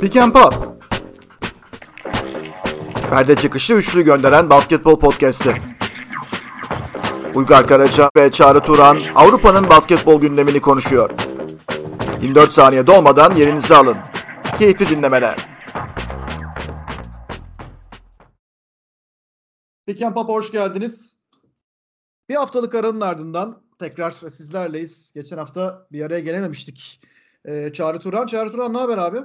Pick and Pop. Perde çıkışı üçlü gönderen basketbol podcast'i. Uygar Karaca ve Çağrı Turan Avrupa'nın basketbol gündemini konuşuyor. 24 saniye dolmadan yerinizi alın. Keyifli dinlemeler. Pick and Pop hoş geldiniz. Bir haftalık aranın ardından tekrar sizlerleyiz. Geçen hafta bir araya gelememiştik. Ee, Çağrı Turan. Çağrı Turan ne haber abi?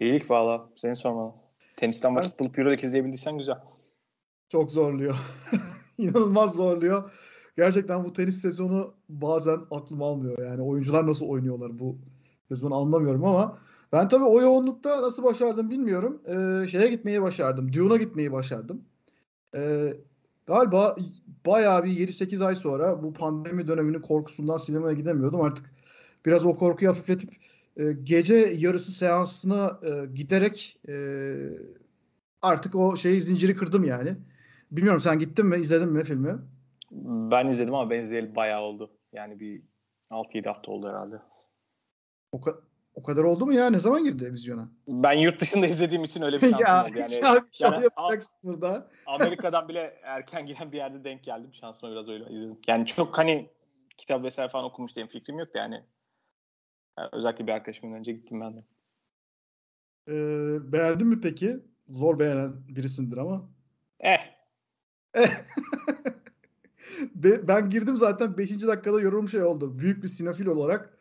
İyilik valla. Seni sormalı. Tenisten vakit bulup Euroleague izleyebildiysen güzel. Çok zorluyor. İnanılmaz zorluyor. Gerçekten bu tenis sezonu bazen aklım almıyor. Yani oyuncular nasıl oynuyorlar bu sezonu anlamıyorum ama ben tabii o yoğunlukta nasıl başardım bilmiyorum. Ee, şeye gitmeyi başardım. Dune'a gitmeyi başardım. Ee, galiba bayağı bir 7-8 ay sonra bu pandemi döneminin korkusundan sinemaya gidemiyordum. Artık biraz o korkuyu hafifletip e, gece yarısı seansına e, giderek e, artık o şeyi zinciri kırdım yani. Bilmiyorum sen gittin mi, izledin mi filmi? Ben izledim ama ben izleyeli bayağı oldu. Yani bir 6-7 hafta oldu herhalde. O, ka- o kadar oldu mu ya? Ne zaman girdi vizyona? Ben yurt dışında izlediğim için öyle bir şansım ya, oldu. Yani, ya bir şey yani yapacaksın burada. Amerika'dan bile erken giren bir yerde denk geldim. Şansıma biraz öyle izledim. Yani çok hani kitap vesaire falan okumuş diye fikrim yok yani. yani. Özellikle bir arkadaşımın önce gittim ben de. Ee, beğendin mi peki? Zor beğenen birisindir ama. Eh. ben girdim zaten 5. dakikada yorum şey oldu. Büyük bir sinefil olarak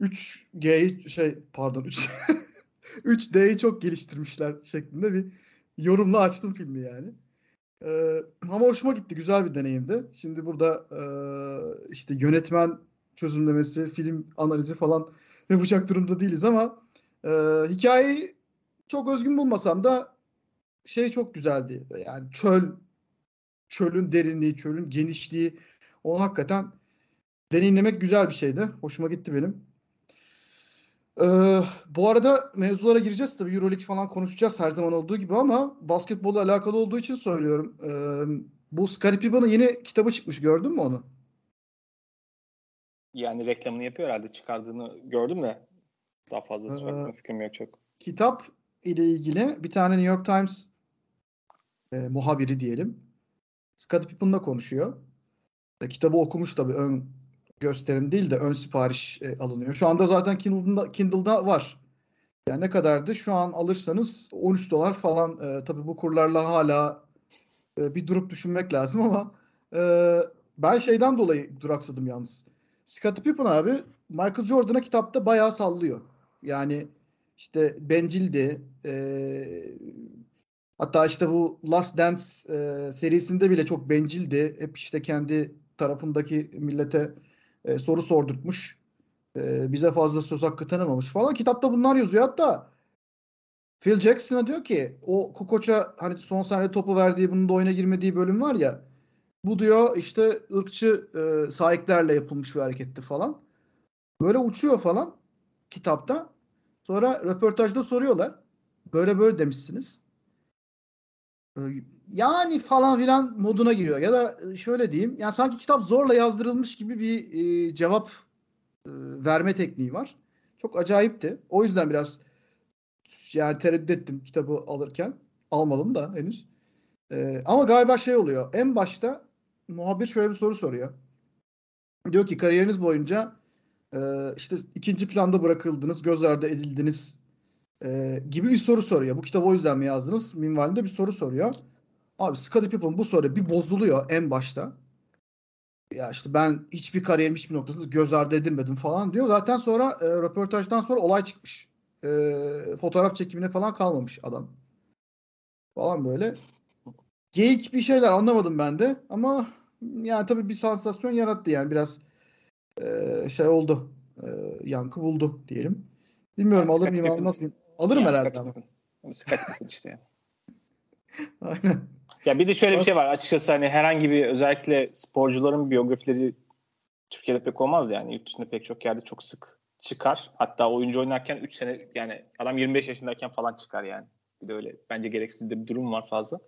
3G'yi şey pardon 3 3D'yi çok geliştirmişler şeklinde bir yorumla açtım filmi yani. Ee, ama hoşuma gitti. Güzel bir deneyimdi. Şimdi burada e, işte yönetmen çözümlemesi, film analizi falan yapacak durumda değiliz ama e, hikayeyi çok özgün bulmasam da şey çok güzeldi. Yani çöl, çölün derinliği, çölün genişliği onu hakikaten deneyimlemek güzel bir şeydi. Hoşuma gitti benim. Ee, bu arada mevzulara gireceğiz tabii Euroleague falan konuşacağız her zaman olduğu gibi ama basketbolla alakalı olduğu için söylüyorum. Ee, bu Scottie Pippen'ın yeni kitabı çıkmış gördün mü onu? Yani reklamını yapıyor herhalde çıkardığını gördüm de daha fazlası Ee, fikrim yok çok. Kitap ile ilgili bir tane New York Times e, muhabiri diyelim. Scottie Pippen'la konuşuyor. E, kitabı okumuş tabii ön gösterim değil de ön sipariş e, alınıyor. Şu anda zaten Kindle'da, Kindle'da var. Yani ne kadardı? Şu an alırsanız 13 dolar falan. E, tabii bu kurlarla hala e, bir durup düşünmek lazım ama e, ben şeyden dolayı duraksadım yalnız. Scottie Pippen abi Michael Jordan'a kitapta bayağı sallıyor. Yani işte bencildi. E, hatta işte bu Last Dance e, serisinde bile çok bencildi. Hep işte kendi tarafındaki millete e, soru sordurtmuş. E, bize fazla söz hakkı tanımamış falan. Kitapta bunlar yazıyor. Hatta Phil Jackson'a diyor ki o Kukoç'a hani son saniye topu verdiği bunun da oyuna girmediği bölüm var ya bu diyor işte ırkçı e, sahiplerle yapılmış bir hareketti falan. Böyle uçuyor falan kitapta. Sonra röportajda soruyorlar. Böyle böyle demişsiniz. E, yani falan filan moduna giriyor. Ya da şöyle diyeyim. Yani sanki kitap zorla yazdırılmış gibi bir e, cevap e, verme tekniği var. Çok acayipti. O yüzden biraz yani tereddüt ettim kitabı alırken. Almadım da henüz. E, ama galiba şey oluyor. En başta muhabir şöyle bir soru soruyor. Diyor ki kariyeriniz boyunca e, işte ikinci planda bırakıldınız, göz ardı edildiniz e, gibi bir soru soruyor. Bu kitabı o yüzden mi yazdınız? Minvalinde bir soru soruyor. Abi Scottie Pippen bu soru bir bozuluyor en başta. Ya işte ben hiçbir kariyerim hiçbir noktasında göz ardı edilmedim falan diyor. Zaten sonra e, röportajdan sonra olay çıkmış. E, fotoğraf çekimine falan kalmamış adam. Falan böyle. Geyik bir şeyler anlamadım ben de. Ama yani tabii bir sansasyon yarattı yani biraz e, şey oldu. E, yankı buldu diyelim. Bilmiyorum Yani alır mıyım almaz mıyım? Alırım Yani herhalde Scottie ama. İşte yani. Aynen. Ya bir de şöyle bir şey var açıkçası hani herhangi bir özellikle sporcuların biyografileri Türkiye'de pek olmaz yani yurt dışında pek çok yerde çok sık çıkar. Hatta oyuncu oynarken 3 sene yani adam 25 yaşındayken falan çıkar yani. Bir de öyle bence gereksiz de bir durum var fazla.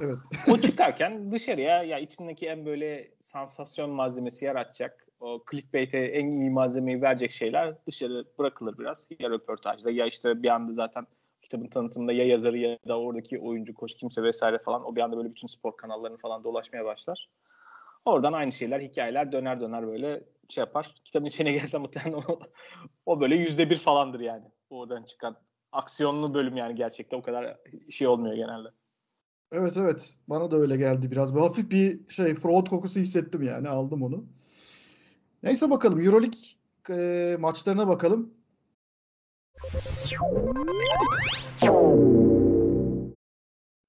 Evet. o çıkarken dışarıya ya içindeki en böyle sansasyon malzemesi yaratacak o clickbait'e en iyi malzemeyi verecek şeyler dışarı bırakılır biraz. Ya röportajda ya işte bir anda zaten kitabın tanıtımında ya yazarı ya da oradaki oyuncu, koç kimse vesaire falan o bir anda böyle bütün spor kanallarını falan dolaşmaya başlar. Oradan aynı şeyler, hikayeler döner döner böyle şey yapar. Kitabın içine gelse muhtemelen o, o böyle yüzde bir falandır yani. Oradan çıkan aksiyonlu bölüm yani gerçekten o kadar şey olmuyor genelde. Evet evet. Bana da öyle geldi biraz. Bir hafif bir şey fraud kokusu hissettim yani. Aldım onu. Neyse bakalım. Euroleague e, maçlarına bakalım.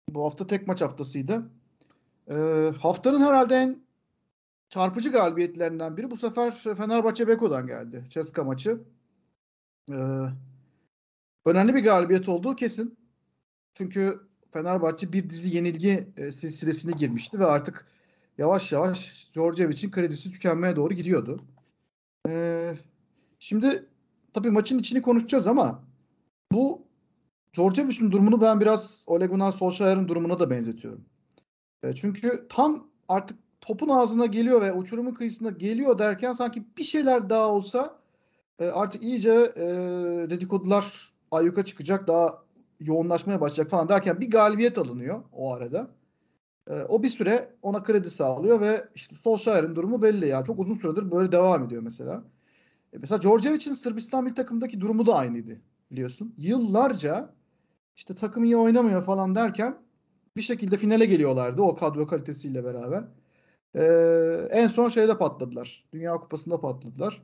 Bu hafta tek maç haftasıydı. E, haftanın herhalde en çarpıcı galibiyetlerinden biri bu sefer Fenerbahçe Beko'dan geldi. Ceska maçı. E, önemli bir galibiyet olduğu kesin. Çünkü Fenerbahçe bir dizi yenilgi e, silsilesine girmişti ve artık yavaş yavaş Djordjevic'in kredisi tükenmeye doğru gidiyordu. E, şimdi tabii maçın içini konuşacağız ama bu Djordjevic'in durumunu ben biraz Ole Gunnar Solskjaer'in durumuna da benzetiyorum. E, çünkü tam artık topun ağzına geliyor ve uçurumun kıyısına geliyor derken sanki bir şeyler daha olsa e, artık iyice e, dedikodular ayyuka çıkacak daha yoğunlaşmaya başlayacak falan derken bir galibiyet alınıyor o arada. E, o bir süre ona kredi sağlıyor ve işte Solskjaer'in durumu belli ya. Çok uzun süredir böyle devam ediyor mesela. E, mesela Djordjevic'in Sırbistan milli takımdaki durumu da aynıydı biliyorsun. Yıllarca işte takım iyi oynamıyor falan derken bir şekilde finale geliyorlardı o kadro kalitesiyle beraber. Ee, en son şeyde patladılar. Dünya Kupası'nda patladılar.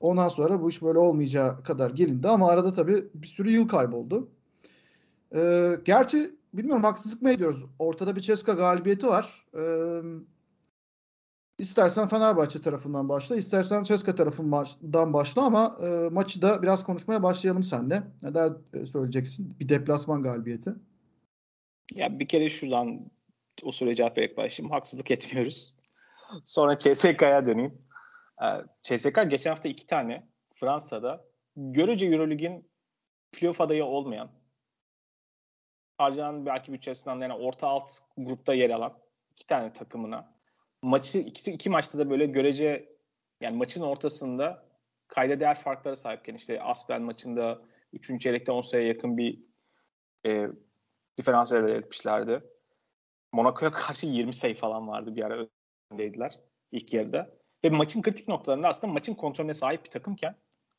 Ondan sonra bu iş böyle olmayacağı kadar gelindi ama arada tabii bir sürü yıl kayboldu. Ee, gerçi bilmiyorum haksızlık mı ediyoruz? Ortada bir Ceska galibiyeti var. Ee, istersen Fenerbahçe tarafından başla, istersen Ceska tarafından başla ama e, maçı da biraz konuşmaya başlayalım seninle. Neler e, söyleyeceksin? Bir deplasman galibiyeti. Ya bir kere şuradan o soruya cevap vererek başlayayım. Haksızlık etmiyoruz. Sonra CSK'ya döneyim. Ee, CSK geçen hafta iki tane Fransa'da görece Eurolig'in playoff adayı olmayan harcanan belki bütçesinden yani orta alt grupta yer alan iki tane takımına maçı iki, iki maçta da böyle görece yani maçın ortasında kayda değer farklara sahipken işte Asbel maçında 3. çeyrekte 10 sayıya yakın bir e, diferans elde etmişlerdi. Monaco'ya karşı 20 sayı falan vardı bir ara öndeydiler ilk yarıda. Ve maçın kritik noktalarında aslında maçın kontrolüne sahip bir takımken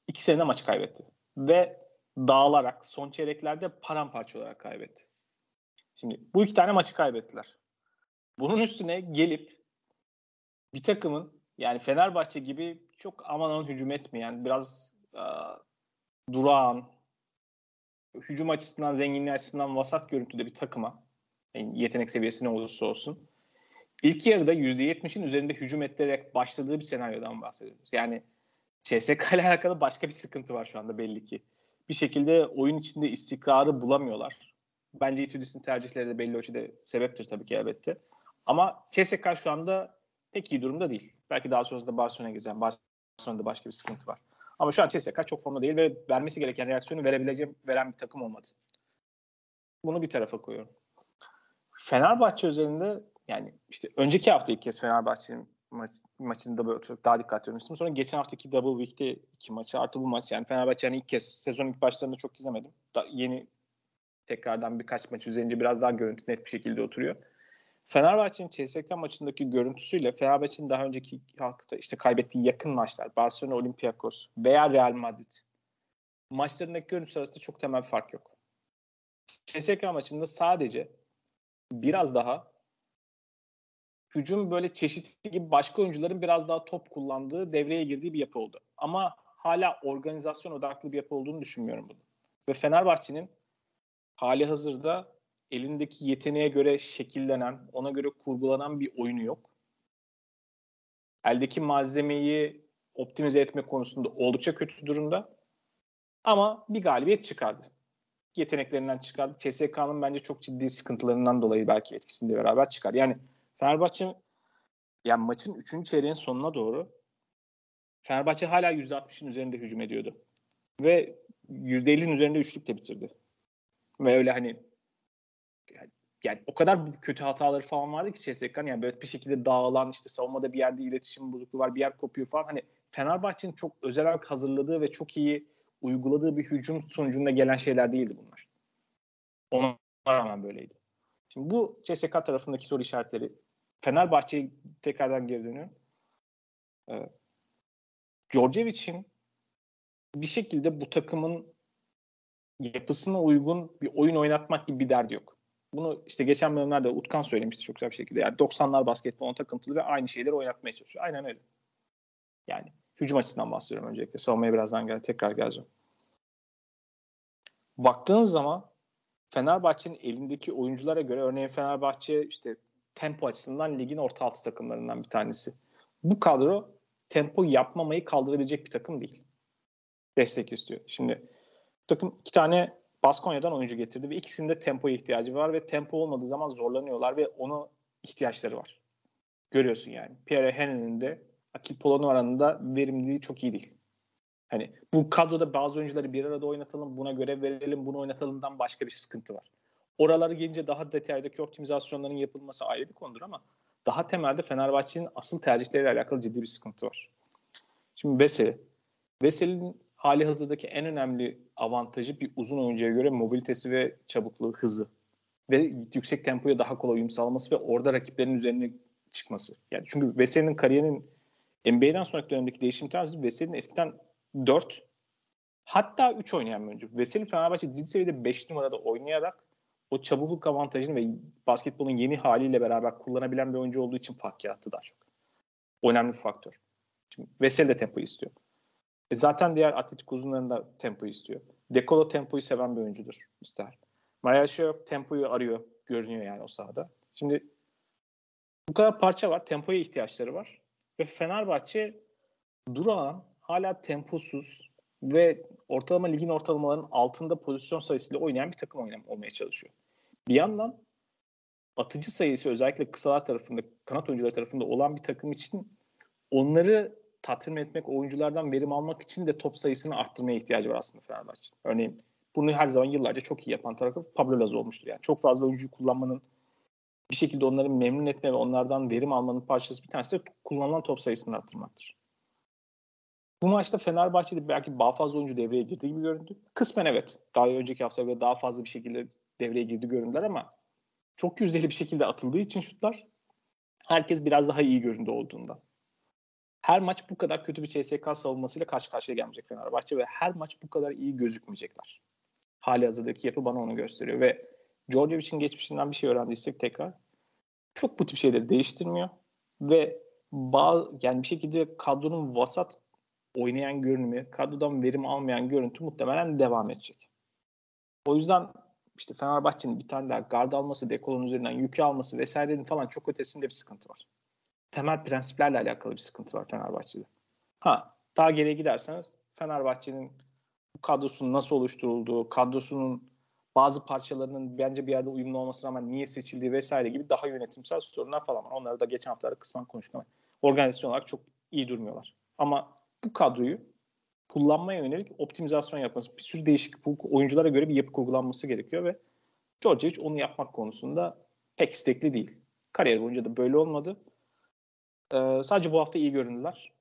iki senede maçı kaybetti. Ve dağılarak son çeyreklerde paramparça olarak kaybetti. Şimdi bu iki tane maçı kaybettiler. Bunun üstüne gelip bir takımın yani Fenerbahçe gibi çok aman aman hücum etmeyen, biraz uh, durağan, hücum açısından, zenginliği açısından vasat görüntüde bir takıma yani yetenek seviyesi ne olursa olsun ilk yarıda %70'in üzerinde hücum ettirerek başladığı bir senaryodan bahsediyoruz. Yani CSK ile alakalı başka bir sıkıntı var şu anda belli ki. Bir şekilde oyun içinde istikrarı bulamıyorlar. Bence Itudis'in tercihleri de belli ölçüde sebeptir tabii ki elbette. Ama CSK şu anda pek iyi durumda değil. Belki daha sonrasında Barcelona'ya gideceğim. Barcelona'da başka bir sıkıntı var. Ama şu an CSK çok formda değil ve vermesi gereken reaksiyonu verebileceğim, veren bir takım olmadı. Bunu bir tarafa koyuyorum. Fenerbahçe üzerinde yani işte önceki hafta ilk kez Fenerbahçe'nin maç, maçında böyle çok daha dikkatli oynamıştım. Sonra geçen haftaki Double Week'te iki maçı artı bu maç yani Fenerbahçe yani ilk kez sezon ilk başlarında çok izlemedim. Da, yeni tekrardan birkaç maç üzerinde biraz daha görüntü net bir şekilde oturuyor. Fenerbahçe'nin CSK maçındaki görüntüsüyle Fenerbahçe'nin daha önceki hafta işte kaybettiği yakın maçlar Barcelona, Olympiakos veya Real Madrid maçlarındaki görüntüsü arasında çok temel fark yok. CSK maçında sadece biraz daha hücum böyle çeşitli gibi başka oyuncuların biraz daha top kullandığı, devreye girdiği bir yapı oldu. Ama hala organizasyon odaklı bir yapı olduğunu düşünmüyorum bunu. Ve Fenerbahçe'nin hali hazırda elindeki yeteneğe göre şekillenen, ona göre kurgulanan bir oyunu yok. Eldeki malzemeyi optimize etme konusunda oldukça kötü durumda. Ama bir galibiyet çıkardı. Yeteneklerinden çıkardı. CSK'nın bence çok ciddi sıkıntılarından dolayı belki etkisinde beraber çıkar. Yani Fenerbahçe yani maçın 3. çeyreğin sonuna doğru Fenerbahçe hala %60'ın üzerinde hücum ediyordu. Ve %50'nin üzerinde üçlük de bitirdi. Ve öyle hani yani o kadar kötü hataları falan vardı ki CSK'nın yani böyle bir şekilde dağılan işte savunmada bir yerde iletişim bozukluğu var bir yer kopuyor falan hani Fenerbahçe'nin çok özel olarak hazırladığı ve çok iyi uyguladığı bir hücum sonucunda gelen şeyler değildi bunlar. Ona rağmen böyleydi. Şimdi bu CSK tarafındaki soru işaretleri Fenerbahçe'ye tekrardan geri dönüyorum. Ee, Djordjevic'in bir şekilde bu takımın yapısına uygun bir oyun oynatmak gibi bir derdi yok. Bunu işte geçen bölümlerde Utkan söylemişti çok güzel bir şekilde. Yani 90'lar basketbolun takıntılı ve aynı şeyleri oynatmaya çalışıyor. Aynen öyle. Yani hücum açısından bahsediyorum öncelikle. Savunmaya birazdan gel tekrar geleceğim. Baktığınız zaman Fenerbahçe'nin elindeki oyunculara göre örneğin Fenerbahçe işte tempo açısından ligin orta altı takımlarından bir tanesi. Bu kadro tempo yapmamayı kaldırabilecek bir takım değil. Destek istiyor. Şimdi takım iki tane Baskonya'dan oyuncu getirdi ve ikisinde tempoya ihtiyacı var ve tempo olmadığı zaman zorlanıyorlar ve onu ihtiyaçları var. Görüyorsun yani. Pierre Henry'nin de Akil Polonara'nın da verimliliği çok iyi değil. Hani bu kadroda bazı oyuncuları bir arada oynatalım, buna görev verelim, bunu oynatalımdan başka bir sıkıntı var. Oralara gelince daha detaydaki optimizasyonların yapılması ayrı bir konudur ama daha temelde Fenerbahçe'nin asıl tercihleriyle alakalı ciddi bir sıkıntı var. Şimdi Veseli. Veseli'nin hali hazırdaki en önemli avantajı bir uzun oyuncuya göre mobilitesi ve çabukluğu, hızı. Ve yüksek tempoya daha kolay uyum sağlaması ve orada rakiplerin üzerine çıkması. Yani çünkü Veseli'nin kariyerinin NBA'den sonraki dönemdeki değişim tarzı Veseli'nin eskiden 4 hatta 3 oynayan bir oyuncu. Veseli Fenerbahçe ciddi seviyede 5 numarada oynayarak o çabukluk avantajını ve basketbolun yeni haliyle beraber kullanabilen bir oyuncu olduğu için fark yarattı daha çok. Önemli bir faktör. Şimdi Veseli de tempo istiyor. E zaten diğer atletik uzunların tempo istiyor. Dekolo tempoyu seven bir oyuncudur ister. Maria yok tempoyu arıyor. Görünüyor yani o sahada. Şimdi bu kadar parça var. Tempoya ihtiyaçları var. Ve Fenerbahçe durağan, hala temposuz ve ortalama ligin ortalamalarının altında pozisyon sayısıyla oynayan bir takım oynam olmaya çalışıyor. Bir yandan atıcı sayısı özellikle kısalar tarafında, kanat oyuncuları tarafında olan bir takım için onları tatmin etmek, oyunculardan verim almak için de top sayısını arttırmaya ihtiyacı var aslında Fenerbahçe. Örneğin bunu her zaman yıllarca çok iyi yapan tarafı Pablo Lazo olmuştur. Yani çok fazla oyuncuyu kullanmanın bir şekilde onları memnun etme ve onlardan verim almanın parçası bir tanesi de kullanılan top sayısını arttırmaktır. Bu maçta Fenerbahçe'de belki daha fazla oyuncu devreye girdi gibi göründü. Kısmen evet. Daha önceki hafta göre daha fazla bir şekilde devreye girdi göründüler ama çok yüzdeli bir şekilde atıldığı için şutlar herkes biraz daha iyi göründü olduğundan. Her maç bu kadar kötü bir CSK savunmasıyla karşı karşıya gelmeyecek Fenerbahçe ve her maç bu kadar iyi gözükmeyecekler. Hali hazırdaki yapı bana onu gösteriyor ve Djordjevic'in geçmişinden bir şey öğrendiysek tekrar çok bu tip şeyleri değiştirmiyor ve bazı, yani bir şekilde kadronun vasat oynayan görünümü, kadrodan verim almayan görüntü muhtemelen devam edecek. O yüzden işte Fenerbahçe'nin bir tane daha gard alması, dekolun üzerinden yükü alması vesairenin falan çok ötesinde bir sıkıntı var. Temel prensiplerle alakalı bir sıkıntı var Fenerbahçe'de. Ha, daha geriye giderseniz Fenerbahçe'nin kadrosunun nasıl oluşturulduğu, kadrosunun bazı parçalarının bence bir yerde uyumlu olmasına rağmen niye seçildiği vesaire gibi daha yönetimsel sorunlar falan var. Onları da geçen haftalarda kısmen konuştuk organizasyon olarak çok iyi durmuyorlar. Ama bu kadroyu kullanmaya yönelik optimizasyon yapması, bir sürü değişik bu oyunculara göre bir yapı kurgulanması gerekiyor ve Djordjevic onu yapmak konusunda pek istekli değil. Kariyer boyunca da böyle olmadı. Ee, sadece bu hafta iyi göründüler.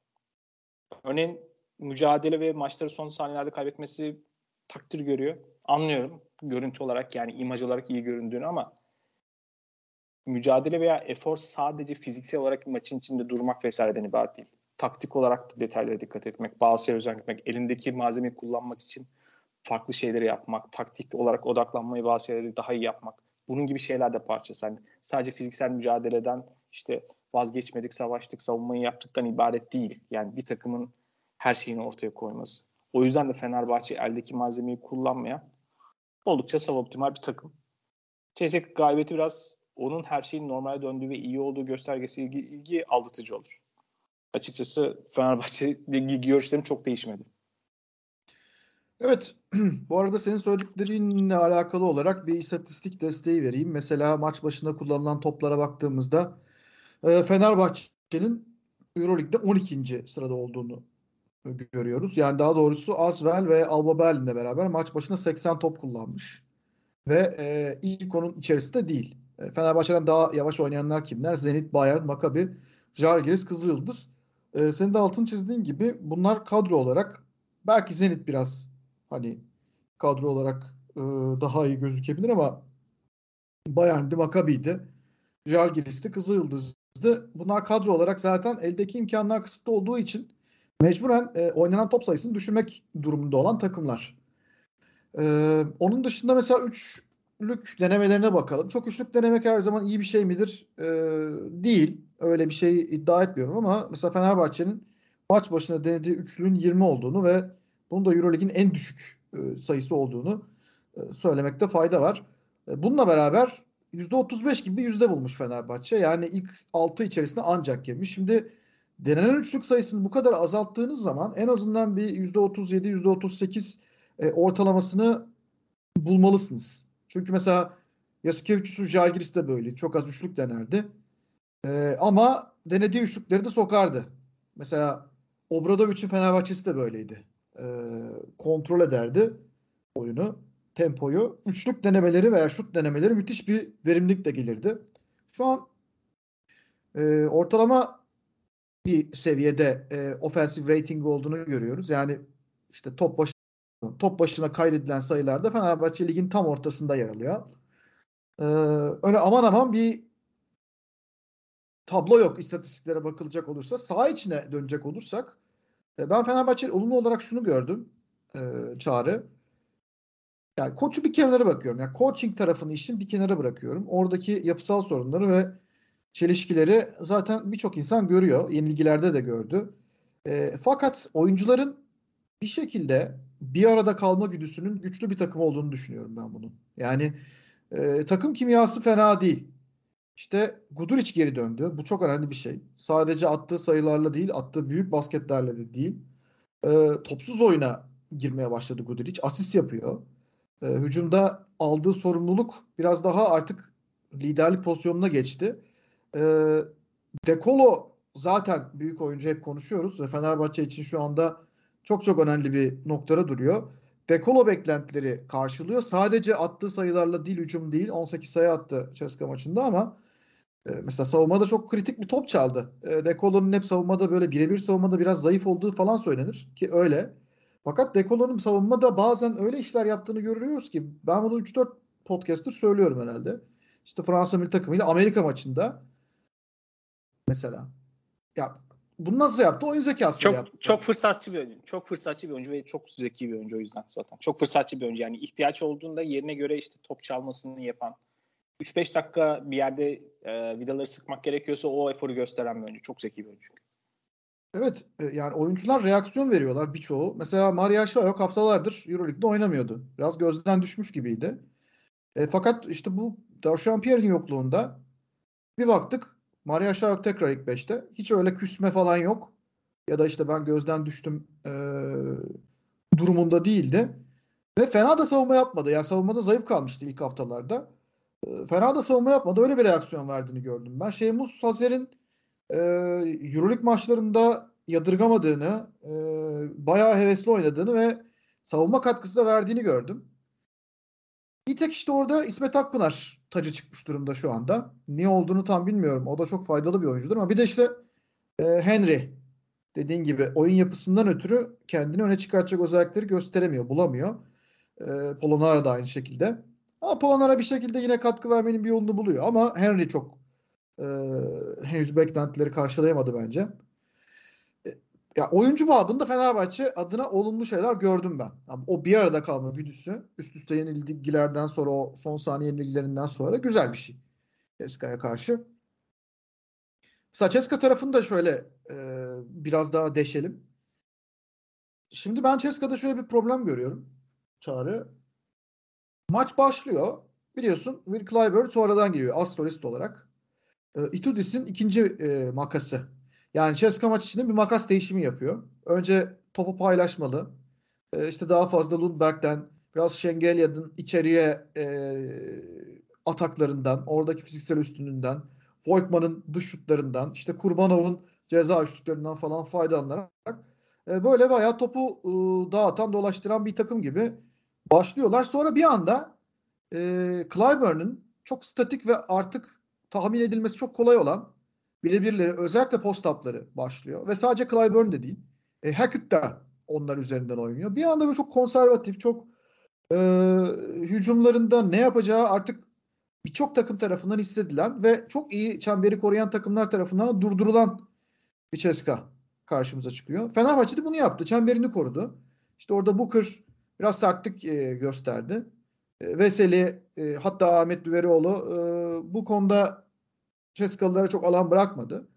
Örneğin mücadele ve maçları son saniyelerde kaybetmesi takdir görüyor. Anlıyorum görüntü olarak yani imaj olarak iyi göründüğünü ama mücadele veya efor sadece fiziksel olarak maçın içinde durmak vesaireden ibaret değil taktik olarak da detaylara dikkat etmek, bazı şeylere özen etmek, elindeki malzemeyi kullanmak için farklı şeyleri yapmak, taktik olarak odaklanmayı bazı şeyleri daha iyi yapmak. Bunun gibi şeyler de parçası. Yani sadece fiziksel mücadeleden işte vazgeçmedik, savaştık, savunmayı yaptıktan ibaret değil. Yani bir takımın her şeyini ortaya koyması. O yüzden de Fenerbahçe eldeki malzemeyi kullanmayan oldukça suboptimal bir takım. CSK galibiyeti biraz onun her şeyin normale döndüğü ve iyi olduğu göstergesi ilgi, ilgi aldatıcı olur açıkçası Fenerbahçe görüşlerim çok değişmedi. Evet. Bu arada senin söylediklerinle alakalı olarak bir istatistik desteği vereyim. Mesela maç başında kullanılan toplara baktığımızda e, Fenerbahçe'nin Euroleague'de 12. sırada olduğunu görüyoruz. Yani daha doğrusu Asvel ve Alba Berlin'le beraber maç başına 80 top kullanmış. Ve e, ilk onun içerisinde değil. E, Fenerbahçe'den daha yavaş oynayanlar kimler? Zenit, Bayern, Maccabi, Žalgiris, Kızılyıldız. E, senin de altın çizdiğin gibi bunlar kadro olarak belki Zenit biraz hani kadro olarak e, daha iyi gözükebilir ama Bayern'di, Maccabi'ydi. Žalgiris'ti, Kızılyıldız'dı. Bunlar kadro olarak zaten eldeki imkanlar kısıtlı olduğu için mecburen e, oynanan top sayısını düşürmek durumunda olan takımlar. E, onun dışında mesela üçlük denemelerine bakalım. Çok üçlük denemek her zaman iyi bir şey midir? E, değil. Öyle bir şey iddia etmiyorum ama mesela Fenerbahçe'nin maç başına denediği üçlüğün 20 olduğunu ve bunun da Eurolig'in en düşük e, sayısı olduğunu e, söylemekte fayda var. E, bununla beraber %35 gibi bir yüzde bulmuş Fenerbahçe. Yani ilk 6 içerisinde ancak girmiş. Şimdi denenen üçlük sayısını bu kadar azalttığınız zaman en azından bir %37, %38 e, ortalamasını bulmalısınız. Çünkü mesela Yasikevicius'un Jalgiris de böyle. Çok az üçlük denerdi. E, ama denediği üçlükleri de sokardı. Mesela Obradovic'in Fenerbahçesi de böyleydi. E, kontrol ederdi oyunu tempoyu üçlük denemeleri veya şut denemeleri müthiş bir verimlilikle gelirdi. Şu an e, ortalama bir seviyede e, offensive rating olduğunu görüyoruz. Yani işte top başı top başına kaydedilen sayılarda Fenerbahçe ligin tam ortasında yer alıyor. Ee, öyle aman aman bir tablo yok istatistiklere bakılacak olursa. Sağ içine dönecek olursak e, ben Fenerbahçe olumlu olarak şunu gördüm e, Çağrı. Yani koçu bir kenara bakıyorum. Yani coaching tarafını işin bir kenara bırakıyorum. Oradaki yapısal sorunları ve çelişkileri zaten birçok insan görüyor. Yenilgilerde de gördü. E, fakat oyuncuların bir şekilde bir arada kalma güdüsünün güçlü bir takım olduğunu düşünüyorum ben bunun. Yani e, takım kimyası fena değil. İşte Guduric geri döndü. Bu çok önemli bir şey. Sadece attığı sayılarla değil, attığı büyük basketlerle de değil. E, topsuz oyuna girmeye başladı Guduric. Asist yapıyor e, hücumda aldığı sorumluluk biraz daha artık liderlik pozisyonuna geçti. E, Dekolo zaten büyük oyuncu hep konuşuyoruz ve Fenerbahçe için şu anda çok çok önemli bir noktada duruyor. Dekolo beklentileri karşılıyor. Sadece attığı sayılarla değil hücum değil. 18 sayı attı Ceska maçında ama e, mesela savunmada çok kritik bir top çaldı. E, Dekolo'nun hep savunmada böyle birebir savunmada biraz zayıf olduğu falan söylenir ki öyle. Fakat Dekolo'nun savunmada bazen öyle işler yaptığını görüyoruz ki ben bunu 3-4 podcaster söylüyorum herhalde. İşte Fransa milli takımıyla Amerika maçında mesela. Ya bunu nasıl yaptı? Oyun zekası çok, yaptı. Çok fırsatçı bir oyuncu. Çok fırsatçı bir oyuncu ve çok zeki bir oyuncu o yüzden zaten. Çok fırsatçı bir oyuncu. Yani ihtiyaç olduğunda yerine göre işte top çalmasını yapan. 3-5 dakika bir yerde e, vidaları sıkmak gerekiyorsa o eforu gösteren bir oyuncu. Çok zeki bir oyuncu. Evet e, yani oyuncular reaksiyon veriyorlar birçoğu. Mesela Maria Şayok haftalardır Euroleague'de oynamıyordu. Biraz gözden düşmüş gibiydi. E, fakat işte bu Darşan Pierre'in yokluğunda bir baktık Maria Şayok tekrar ilk 5'te. Hiç öyle küsme falan yok. Ya da işte ben gözden düştüm e, durumunda değildi. Ve fena da savunma yapmadı. Yani savunmada zayıf kalmıştı ilk haftalarda. E, fena da savunma yapmadı. Öyle bir reaksiyon verdiğini gördüm ben. Şeymus Hazer'in e, Euroleague maçlarında yadırgamadığını, e, bayağı hevesli oynadığını ve savunma katkısı da verdiğini gördüm. Bir tek işte orada İsmet Akpınar tacı çıkmış durumda şu anda. Niye olduğunu tam bilmiyorum. O da çok faydalı bir oyuncudur ama bir de işte e, Henry dediğin gibi oyun yapısından ötürü kendini öne çıkartacak özellikleri gösteremiyor, bulamıyor. E, Polonara da aynı şekilde. Ama Polonara bir şekilde yine katkı vermenin bir yolunu buluyor. Ama Henry çok e, henüz beklentileri karşılayamadı bence. E, ya oyuncu babında Fenerbahçe adına olumlu şeyler gördüm ben. Yani o bir arada kalma güdüsü üst üste yenilgilerden sonra o son saniye yenilgilerinden sonra güzel bir şey. Ceska'ya karşı. Saçeska tarafını da şöyle e, biraz daha deşelim. Şimdi ben Ceska'da şöyle bir problem görüyorum. Çağrı. Maç başlıyor. Biliyorsun Will Clyburn sonradan giriyor astrolist olarak e, Itudis'in ikinci e, makası. Yani Ceska maç içinde bir makas değişimi yapıyor. Önce topu paylaşmalı. E, işte daha fazla Lundberg'den, biraz Şengelya'nın içeriye e, ataklarından, oradaki fiziksel üstünlüğünden, Voigtman'ın dış şutlarından, işte Kurbanov'un ceza şutlarından falan faydalanarak e, böyle bayağı topu e, dağıtan, dolaştıran bir takım gibi başlıyorlar. Sonra bir anda e, Clyburn'un çok statik ve artık tahmin edilmesi çok kolay olan birebirleri özellikle post-up'ları başlıyor. Ve sadece Clyburn de değil. E, Hackett de onlar üzerinden oynuyor. Bir anda böyle çok konservatif, çok e, hücumlarında ne yapacağı artık birçok takım tarafından hissedilen ve çok iyi çemberi koruyan takımlar tarafından durdurulan bir Ceska karşımıza çıkıyor. Fenerbahçe de bunu yaptı. Çemberini korudu. İşte orada Booker biraz sertlik e, gösterdi. E, Veseli e, hatta Ahmet Düverioğlu e, bu konuda Ceskalılara çok alan bırakmadı.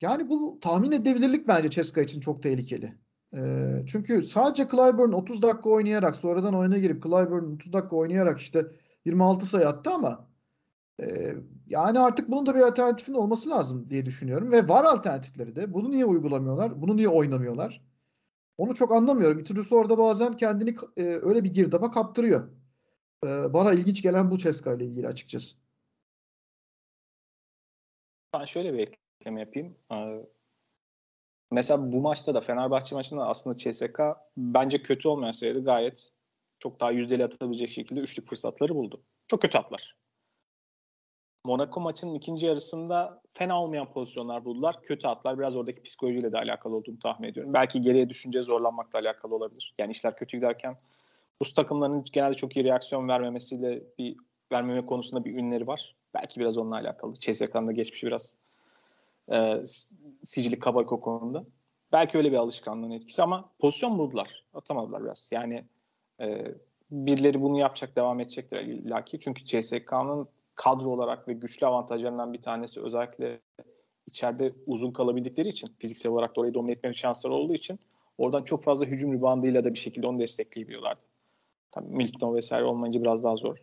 Yani bu tahmin edebilirlik bence Ceska için çok tehlikeli. E, çünkü sadece Clyburn 30 dakika oynayarak sonradan oyuna girip Clyburn 30 dakika oynayarak işte 26 sayı attı ama e, yani artık bunun da bir alternatifin olması lazım diye düşünüyorum. Ve var alternatifleri de. Bunu niye uygulamıyorlar? Bunu niye oynamıyorlar? Onu çok anlamıyorum. Itudis orada bazen kendini e, öyle bir girdaba kaptırıyor. E, bana ilginç gelen bu Ceska ile ilgili açıkçası. Ben şöyle bir ekleme yapayım. Ee, mesela bu maçta da Fenerbahçe maçında aslında CSK bence kötü olmayan sürede gayet çok daha yüzdeli atabilecek şekilde üçlük fırsatları buldu. Çok kötü atlar. Monaco maçının ikinci yarısında fena olmayan pozisyonlar buldular. Kötü atlar biraz oradaki psikolojiyle de alakalı olduğunu tahmin ediyorum. Belki geriye düşünce zorlanmakla alakalı olabilir. Yani işler kötü giderken bu takımların genelde çok iyi reaksiyon vermemesiyle bir vermeme konusunda bir ünleri var. Belki biraz onunla alakalı. CSK'nın da geçmişi biraz e, sicili kabak o konuda. Belki öyle bir alışkanlığın etkisi ama pozisyon buldular. Atamadılar biraz. Yani e, birileri bunu yapacak, devam edecektir illaki. Çünkü CSK'nın kadro olarak ve güçlü avantajlarından bir tanesi özellikle içeride uzun kalabildikleri için fiziksel olarak da orayı domine etme şansları olduğu için oradan çok fazla hücum ribandıyla da bir şekilde onu destekleyebiliyorlardı. Tabii Milton vesaire olmayınca biraz daha zor.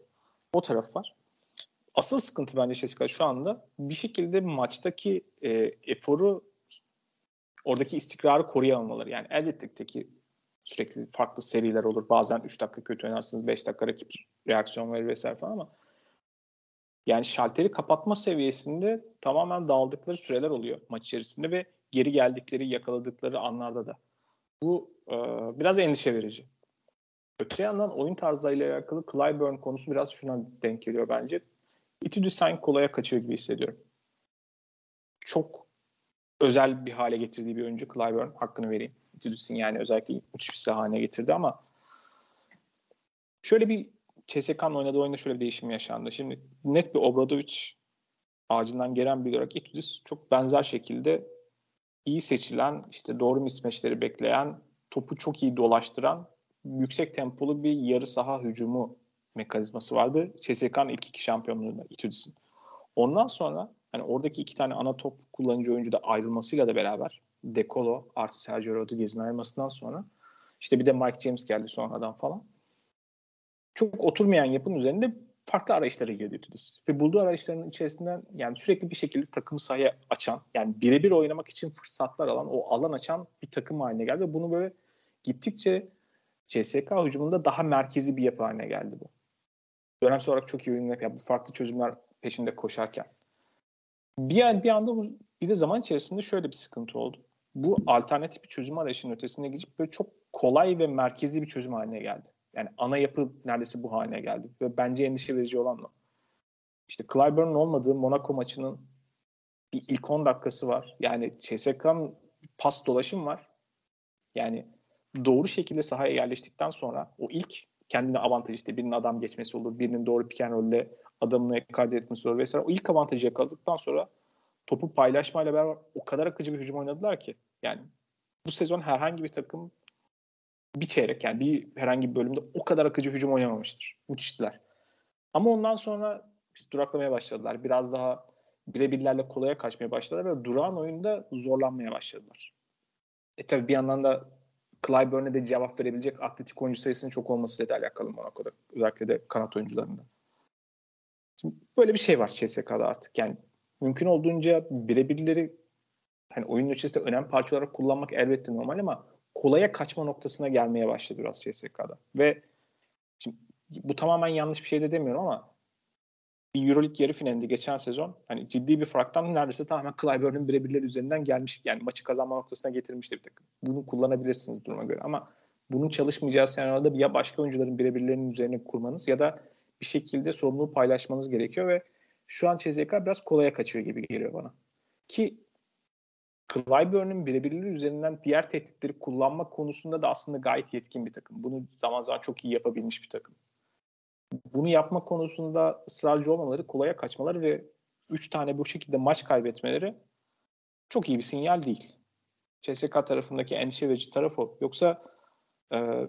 O taraf var. Asıl sıkıntı bence Jessica şu anda bir şekilde maçtaki e, eforu oradaki istikrarı koruyamamaları. Yani elbette ki sürekli farklı seriler olur. Bazen 3 dakika kötü oynarsınız, 5 dakika rakip reaksiyon verir vesaire falan ama yani şalteri kapatma seviyesinde tamamen dağıldıkları süreler oluyor maç içerisinde ve geri geldikleri, yakaladıkları anlarda da. Bu e, biraz endişe verici. Öte yandan oyun tarzlarıyla alakalı Clyburn konusu biraz şuna denk geliyor bence. Itüdü sanki kolaya kaçıyor gibi hissediyorum. Çok özel bir hale getirdiği bir oyuncu Clyburn. Hakkını vereyim. Itüdüs'ün yani özellikle müthiş bir silah haline getirdi ama şöyle bir CSK'nın oynadığı oyunda şöyle bir değişim yaşandı. Şimdi net bir Obradovic ağacından gelen bir olarak Itudis çok benzer şekilde iyi seçilen, işte doğru mismatchleri bekleyen, topu çok iyi dolaştıran, yüksek tempolu bir yarı saha hücumu mekanizması vardı. CSK'nın ilk iki şampiyonluğunda Itudis'in. Ondan sonra hani oradaki iki tane ana top kullanıcı oyuncu da ayrılmasıyla da beraber Decolo artı Sergio Rodriguez'in ayrılmasından sonra işte bir de Mike James geldi sonradan falan çok oturmayan yapının üzerinde farklı arayışlara girdi Tudis. Ve bulduğu arayışların içerisinden yani sürekli bir şekilde takımı sahaya açan, yani birebir oynamak için fırsatlar alan, o alan açan bir takım haline geldi. Bunu böyle gittikçe CSK hücumunda daha merkezi bir yapı haline geldi bu. Dönemsel olarak çok iyi oyunlar. Bu farklı çözümler peşinde koşarken. Bir, bir anda bu, bir de zaman içerisinde şöyle bir sıkıntı oldu. Bu alternatif bir çözüm arayışının ötesine geçip böyle çok kolay ve merkezi bir çözüm haline geldi. Yani ana yapı neredeyse bu haline geldi. Ve bence endişe verici olan o. İşte Clyburn'un olmadığı Monaco maçının bir ilk 10 dakikası var. Yani CSK'nın pas dolaşım var. Yani doğru şekilde sahaya yerleştikten sonra o ilk kendine avantaj işte birinin adam geçmesi olur, birinin doğru piken rolle adamını ekarte etmesi olur vesaire. O ilk avantajı yakaladıktan sonra topu paylaşmayla beraber o kadar akıcı bir hücum oynadılar ki. Yani bu sezon herhangi bir takım bir çeyrek yani bir herhangi bir bölümde o kadar akıcı hücum oynamamıştır. Müthiştiler. Ama ondan sonra işte duraklamaya başladılar. Biraz daha birebirlerle kolaya kaçmaya başladılar ve durağan oyunda zorlanmaya başladılar. E tabi bir yandan da Clyburn'e de cevap verebilecek atletik oyuncu sayısının çok olmasıyla da alakalı Monaco'da. Özellikle de kanat oyuncularında. Şimdi böyle bir şey var CSK'da artık. Yani mümkün olduğunca birebirleri hani oyunun içerisinde önemli parça olarak kullanmak elbette normal ama kolaya kaçma noktasına gelmeye başladı biraz CSK'da. Ve şimdi bu tamamen yanlış bir şey de demiyorum ama bir Euroleague yarı finalinde geçen sezon hani ciddi bir farktan neredeyse tamamen Clyburn'un birebirler üzerinden gelmiş. Yani maçı kazanma noktasına getirmişti bir takım. Bunu kullanabilirsiniz duruma göre ama bunun çalışmayacağı senaryoda ya başka oyuncuların birebirlerinin üzerine kurmanız ya da bir şekilde sorumluluğu paylaşmanız gerekiyor ve şu an CSK biraz kolaya kaçıyor gibi geliyor bana. Ki Clyburn'un birebirleri üzerinden diğer tehditleri kullanma konusunda da aslında gayet yetkin bir takım. Bunu zaman zaman çok iyi yapabilmiş bir takım. Bunu yapma konusunda ısrarcı olmaları, kolaya kaçmaları ve 3 tane bu şekilde maç kaybetmeleri çok iyi bir sinyal değil. CSK tarafındaki endişe verici taraf o. Yoksa e,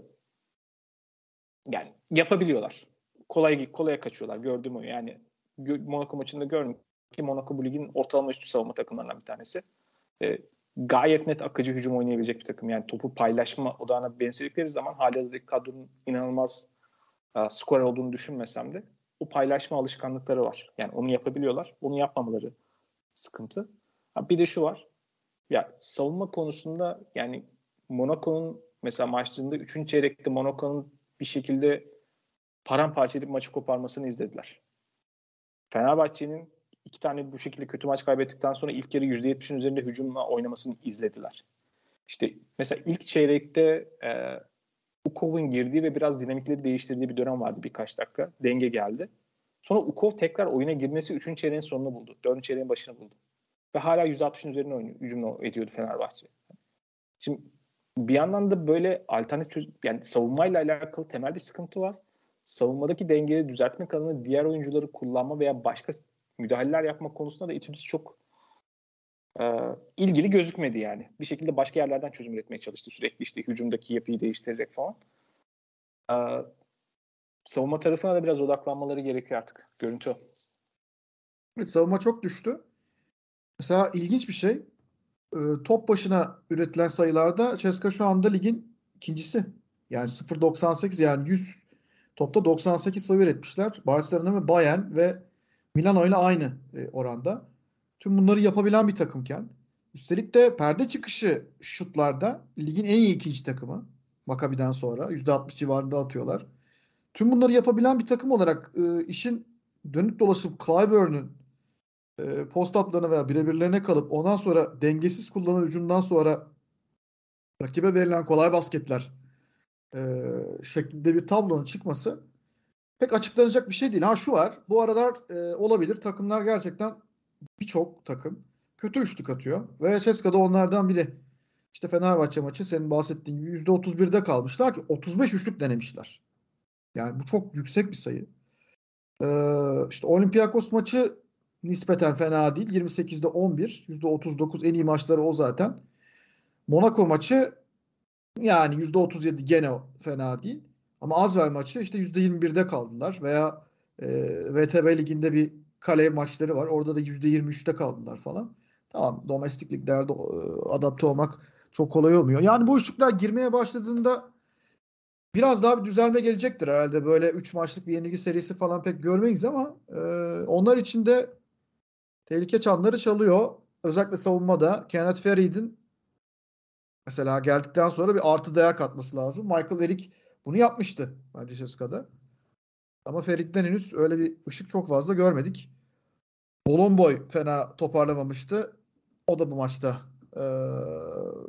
yani yapabiliyorlar. Kolay kolaya kaçıyorlar. Gördüğüm o. Yani Monaco maçında gördüm ki Monaco bu ligin ortalama üstü savunma takımlarından bir tanesi. E, gayet net akıcı hücum oynayabilecek bir takım. Yani topu paylaşma odağına benimsedikleri zaman hali hazırdaki kadronun inanılmaz e, skor olduğunu düşünmesem de o paylaşma alışkanlıkları var. Yani onu yapabiliyorlar. Onu yapmamaları sıkıntı. Ha, bir de şu var. Ya savunma konusunda yani Monaco'nun mesela maçlarında 3. çeyrekte Monaco'nun bir şekilde paramparça edip maçı koparmasını izlediler. Fenerbahçe'nin iki tane bu şekilde kötü maç kaybettikten sonra ilk yarı %70'in üzerinde hücumla oynamasını izlediler. İşte mesela ilk çeyrekte e, Ukov'un girdiği ve biraz dinamikleri değiştirdiği bir dönem vardı birkaç dakika. Denge geldi. Sonra Ukov tekrar oyuna girmesi 3. çeyreğin sonunu buldu. 4. çeyreğin başını buldu. Ve hala %60'ın üzerine oynuyor, hücumla ediyordu Fenerbahçe. Şimdi bir yandan da böyle alternatif çözüm, yani savunmayla alakalı temel bir sıkıntı var. Savunmadaki dengeyi düzeltmek adına diğer oyuncuları kullanma veya başka müdahaleler yapmak konusunda da Etudis çok e, ilgili gözükmedi yani. Bir şekilde başka yerlerden çözüm üretmeye çalıştı sürekli işte hücumdaki yapıyı değiştirerek falan. E, savunma tarafına da biraz odaklanmaları gerekiyor artık. Görüntü. Evet savunma çok düştü. Mesela ilginç bir şey. E, top başına üretilen sayılarda Ceska şu anda ligin ikincisi. Yani 0.98 yani 100 topta 98 sayı üretmişler. Barcelona ve Bayern ve Milano ile aynı e, oranda. Tüm bunları yapabilen bir takımken üstelik de perde çıkışı şutlarda ligin en iyi ikinci takımı. Makabi'den sonra %60 civarında atıyorlar. Tüm bunları yapabilen bir takım olarak e, işin dönüp dolaşıp Clyburn'un e, post uplarına veya birebirlerine kalıp ondan sonra dengesiz kullanılan hücumdan sonra rakibe verilen kolay basketler e, şeklinde bir tablonun çıkması pek açıklanacak bir şey değil. Ha şu var. Bu aralar e, olabilir. Takımlar gerçekten birçok takım kötü üçlük atıyor. Ve Ceska'da onlardan biri. İşte Fenerbahçe maçı senin bahsettiğin gibi %31'de kalmışlar ki 35 üçlük denemişler. Yani bu çok yüksek bir sayı. Ee, işte Olympiakos maçı nispeten fena değil. 28'de 11. %39 en iyi maçları o zaten. Monaco maçı yani %37 gene fena değil. Ama Azvel maçı işte %21'de kaldılar. Veya e, VTB liginde bir kale maçları var. Orada da %23'te kaldılar falan. Tamam domestik liglerde e, adapte olmak çok kolay olmuyor. Yani bu üçlükler girmeye başladığında biraz daha bir düzelme gelecektir herhalde. Böyle 3 maçlık bir yenilgi serisi falan pek görmeyiz ama e, onlar için de tehlike çanları çalıyor. Özellikle savunmada Kenneth Farid'in mesela geldikten sonra bir artı değer katması lazım. Michael Eric bunu yapmıştı bence Ceska'da. Ama Ferit'ten henüz öyle bir ışık çok fazla görmedik. Bolomboy fena toparlamamıştı. O da bu maçta e,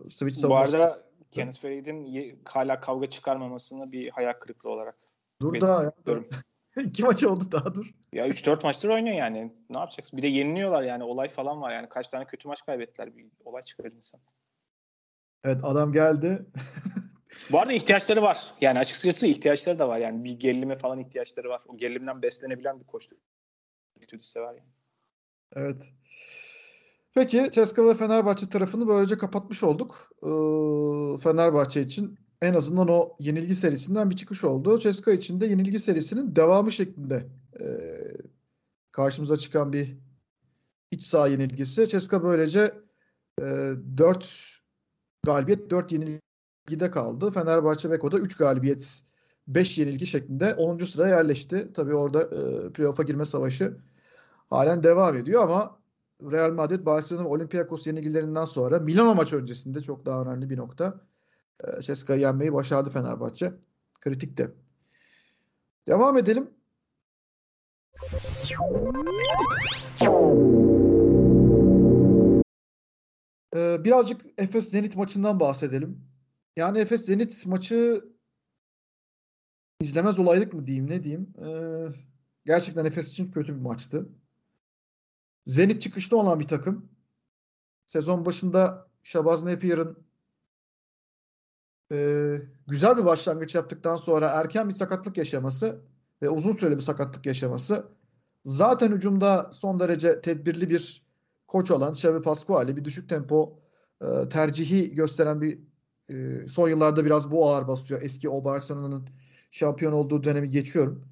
switch Bu arada Kenneth Farid'in hala kavga çıkarmamasını bir hayal kırıklığı olarak Dur daha ya. İki maç oldu daha dur. Ya 3-4 maçtır oynuyor yani. Ne yapacaksın? Bir de yeniliyorlar yani. Olay falan var yani. Kaç tane kötü maç kaybettiler. Bir olay çıkarır insan. Evet adam geldi. Bu arada ihtiyaçları var. Yani açıkçası ihtiyaçları da var. Yani bir gerilime falan ihtiyaçları var. O gerilimden beslenebilen bir koçtu. Etudis'e var yani. Evet. Peki Ceska ve Fenerbahçe tarafını böylece kapatmış olduk. Ee, Fenerbahçe için en azından o yenilgi serisinden bir çıkış oldu. Ceska için de yenilgi serisinin devamı şeklinde e, karşımıza çıkan bir iç saha yenilgisi. Ceska böylece e, 4 galibiyet 4 yenilgide kaldı. Fenerbahçe Beko'da 3 galibiyet 5 yenilgi şeklinde 10. sıraya yerleşti. Tabii orada e, playoff'a girme savaşı halen devam ediyor ama Real Madrid, Barcelona ve Olympiakos yenilgilerinden sonra Milano maç öncesinde çok daha önemli bir nokta. E, yenmeyi başardı Fenerbahçe. Kritik de. Devam edelim. Ee, birazcık Efes Zenit maçından bahsedelim. Yani Efes Zenit maçı izlemez olaylık mı diyeyim ne diyeyim. Ee, gerçekten Efes için kötü bir maçtı. Zenit çıkışta olan bir takım. Sezon başında Şabaz Napier'ın e, güzel bir başlangıç yaptıktan sonra erken bir sakatlık yaşaması ve uzun süreli bir sakatlık yaşaması zaten hücumda son derece tedbirli bir koç olan Xavi Pasquale bir düşük tempo e, tercihi gösteren bir e, son yıllarda biraz bu ağır basıyor. Eski o Barcelona'nın şampiyon olduğu dönemi geçiyorum.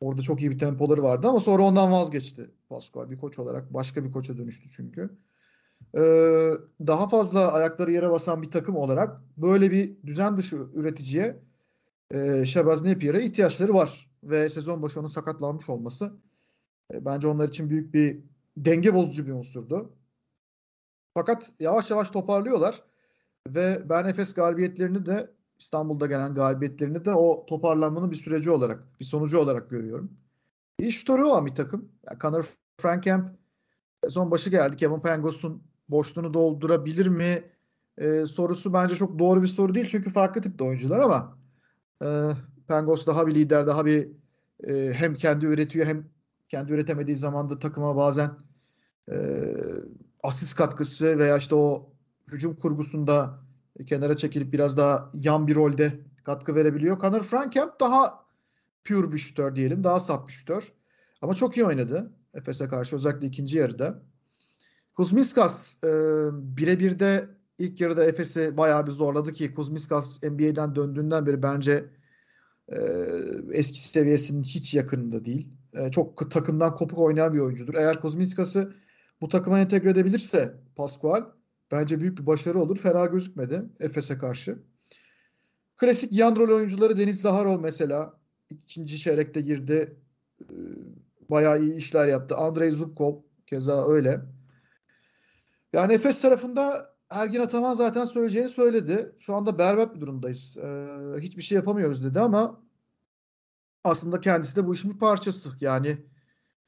Orada çok iyi bir tempoları vardı ama sonra ondan vazgeçti Pascual bir koç olarak. Başka bir koça dönüştü çünkü. Ee, daha fazla ayakları yere basan bir takım olarak böyle bir düzen dışı üreticiye e, Shabazz Napier'e ihtiyaçları var. Ve sezon başı onun sakatlanmış olması e, bence onlar için büyük bir denge bozucu bir unsurdu. Fakat yavaş yavaş toparlıyorlar. Ve ben Efes galibiyetlerini de İstanbul'da gelen galibiyetlerini de o toparlanmanın bir süreci olarak, bir sonucu olarak görüyorum. İyi şutörü olan bir takım. Yani Connor Frankamp son başı geldi. Kevin Pangos'un boşluğunu doldurabilir mi e, sorusu bence çok doğru bir soru değil. Çünkü farklı tipte oyuncular ama e, Pangos daha bir lider, daha bir e, hem kendi üretiyor hem kendi üretemediği zaman da takıma bazen e, asist katkısı veya işte o hücum kurgusunda kenara çekilip biraz daha yan bir rolde katkı verebiliyor. Connor Frankamp daha pure bir şütör diyelim. Daha sap bir şütör. Ama çok iyi oynadı. Efes'e karşı özellikle ikinci yarıda. Kuzmiskas e, birebir de ilk yarıda Efes'i bayağı bir zorladı ki Kuzmiskas NBA'den döndüğünden beri bence e, eski seviyesinin hiç yakınında değil. E, çok takımdan kopuk oynayan bir oyuncudur. Eğer Kuzmiskas'ı bu takıma entegre edebilirse Pascual bence büyük bir başarı olur. Fena gözükmedi Efes'e karşı. Klasik yan rol oyuncuları Deniz Zaharov mesela ikinci çeyrekte girdi. Ee, bayağı iyi işler yaptı. Andrei Zubkov keza öyle. Yani Efes tarafında Ergin Ataman zaten söyleyeceğini söyledi. Şu anda berbat bir durumdayız. Ee, hiçbir şey yapamıyoruz dedi ama aslında kendisi de bu işin bir parçası. Yani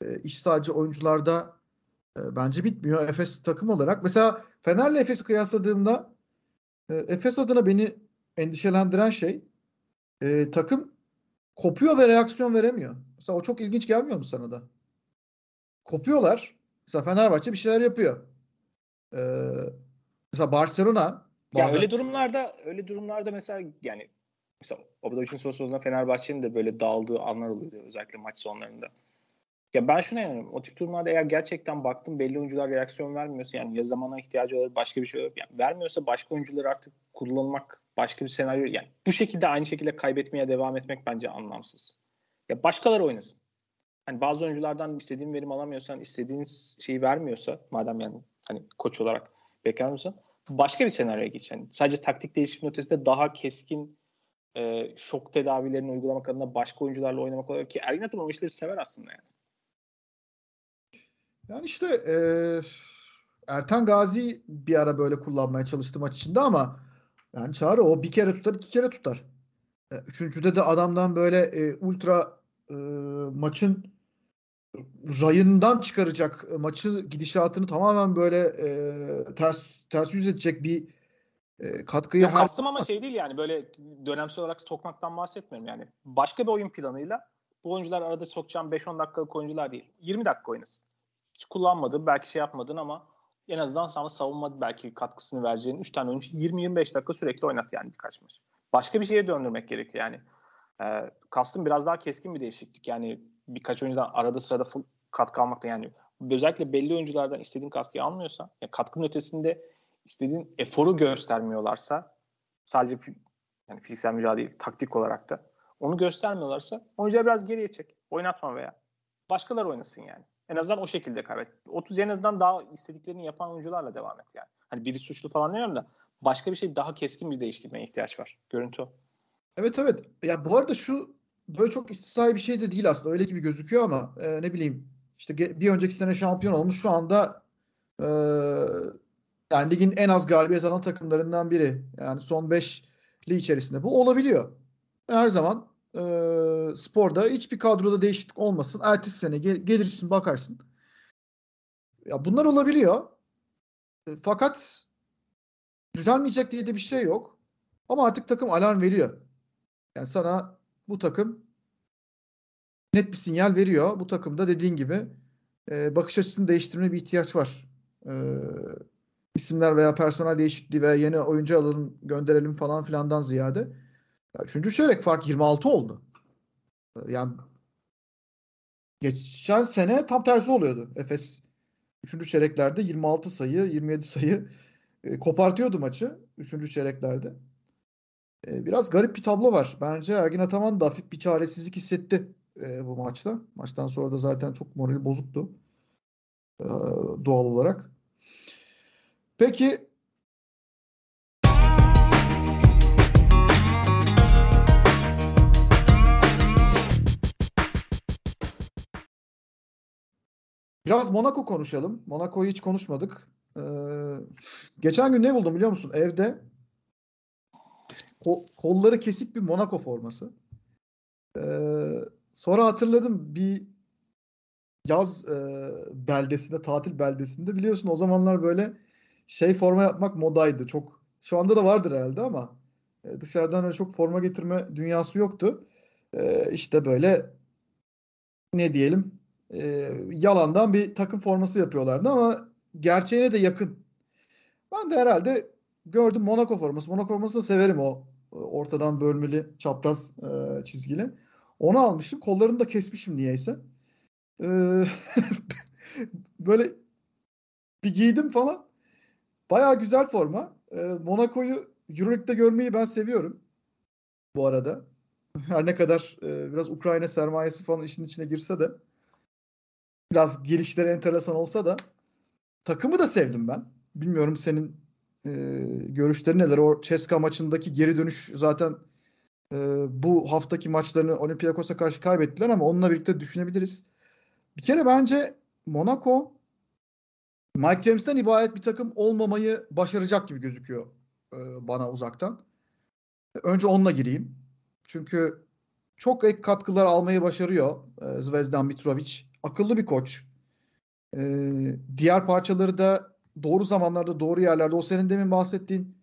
e, iş sadece oyuncularda e, bence bitmiyor. Efes takım olarak. Mesela Fener'le Efes'i kıyasladığımda e, Efes adına beni endişelendiren şey e, takım kopuyor ve reaksiyon veremiyor. Mesela o çok ilginç gelmiyor mu sana da? Kopuyorlar. Mesela Fenerbahçe bir şeyler yapıyor. Ee, mesela Barcelona bazen... Ya öyle durumlarda öyle durumlarda mesela yani mesela Obradovic'in soru Fenerbahçe'nin de böyle dağıldığı anlar oluyor özellikle maç sonlarında. Ya ben şuna inanıyorum. O tip durumlarda eğer gerçekten baktım belli oyuncular reaksiyon vermiyorsa yani ya zamana ihtiyacı olur başka bir şey olur. Yani vermiyorsa başka oyuncuları artık kullanmak başka bir senaryo yani bu şekilde aynı şekilde kaybetmeye devam etmek bence anlamsız. Ya başkaları oynasın. Hani bazı oyunculardan istediğin verim alamıyorsan, istediğiniz şeyi vermiyorsa madem yani hani koç olarak beklemiyorsan başka bir senaryoya geç. Yani sadece taktik değişikliğinin ötesinde daha keskin e, şok tedavilerini uygulamak adına başka oyuncularla oynamak olarak ki Ergin Ataman o işleri sever aslında yani. Yani işte e, Ertan Gazi bir ara böyle kullanmaya çalıştı maç içinde ama yani Çağrı o bir kere tutar iki kere tutar. E, üçüncüde de adamdan böyle e, ultra e, maçın rayından çıkaracak maçı gidişatını tamamen böyle e, ters ters yüz edecek bir e, katkıyı ya kastım ama şey değil yani böyle dönemsel olarak sokmaktan bahsetmiyorum yani. Başka bir oyun planıyla bu oyuncular arada sokacağım 5-10 dakikalık oyuncular değil. 20 dakika oynasın hiç kullanmadın belki şey yapmadın ama en azından sana savunma belki katkısını vereceğin 3 tane oyuncu 20-25 dakika sürekli oynat yani birkaç maç. Başka bir şeye döndürmek gerekiyor yani. E, kastım biraz daha keskin bir değişiklik. Yani birkaç oyuncudan arada sırada full katkı almaktan yani özellikle belli oyunculardan istediğin katkıyı almıyorsa yani katkının ötesinde istediğin eforu göstermiyorlarsa sadece yani fiziksel mücadele değil taktik olarak da onu göstermiyorlarsa oyuncuları biraz geriye çek. Oynatma veya başkaları oynasın yani. En azından o şekilde kaybet. 30 en azından daha istediklerini yapan oyuncularla devam et yani. Hani biri suçlu falan demiyorum da başka bir şey daha keskin bir değiştirmeye ihtiyaç var. Görüntü o. Evet evet. Ya bu arada şu böyle çok istisnai bir şey de değil aslında. Öyle gibi gözüküyor ama e, ne bileyim işte bir önceki sene şampiyon olmuş şu anda e, yani ligin en az galibiyet alan takımlarından biri. Yani son 5'li içerisinde. Bu olabiliyor. Her zaman e, sporda hiçbir kadroda değişiklik olmasın. Ertesi sene gel, gelirsin bakarsın. Ya bunlar olabiliyor. E, fakat düzelmeyecek diye de bir şey yok. Ama artık takım alarm veriyor. Yani sana bu takım net bir sinyal veriyor. Bu takımda dediğin gibi e, bakış açısını değiştirme bir ihtiyaç var. E, isimler veya personel değişikliği veya yeni oyuncu alalım gönderelim falan filandan ziyade. Ya üçüncü çeyrek fark 26 oldu. Yani geçen sene tam tersi oluyordu. Efes üçüncü çeyreklerde 26 sayı, 27 sayı e, kopartıyordu maçı üçüncü çeyreklerde. E, biraz garip bir tablo var. Bence Ergin Ataman da hafif bir çaresizlik hissetti e, bu maçta. Maçtan sonra da zaten çok morali bozuktu. E, doğal olarak. Peki Biraz Monaco konuşalım. Monaco'yu hiç konuşmadık. Ee, geçen gün ne buldum biliyor musun? Evde ko- kolları kesik bir Monaco forması. Ee, sonra hatırladım bir yaz e, beldesinde, tatil beldesinde biliyorsun o zamanlar böyle şey forma yapmak modaydı. Çok şu anda da vardır herhalde ama e, dışarıdan öyle çok forma getirme dünyası yoktu. E, işte böyle ne diyelim e, yalandan bir takım forması yapıyorlardı ama gerçeğine de yakın. Ben de herhalde gördüm Monaco forması. Monaco formasını severim o ortadan bölmeli çapraz e, çizgili. Onu almışım. Kollarını da kesmişim niyeyse. E, böyle bir giydim falan. Baya güzel forma. E, Monaco'yu Euroleague'de görmeyi ben seviyorum. Bu arada. Her ne kadar e, biraz Ukrayna sermayesi falan işin içine girse de biraz gelişleri enteresan olsa da takımı da sevdim ben. Bilmiyorum senin e, görüşlerin neler? O Ceska maçındaki geri dönüş zaten e, bu haftaki maçlarını Olympiakos'a karşı kaybettiler ama onunla birlikte düşünebiliriz. Bir kere bence Monaco Mike James'ten ibaret bir takım olmamayı başaracak gibi gözüküyor e, bana uzaktan. Önce onunla gireyim. Çünkü çok ek katkılar almayı başarıyor e, Zvezdan Mitrovic. Akıllı bir koç. E, diğer parçaları da doğru zamanlarda, doğru yerlerde. O senin demin bahsettiğin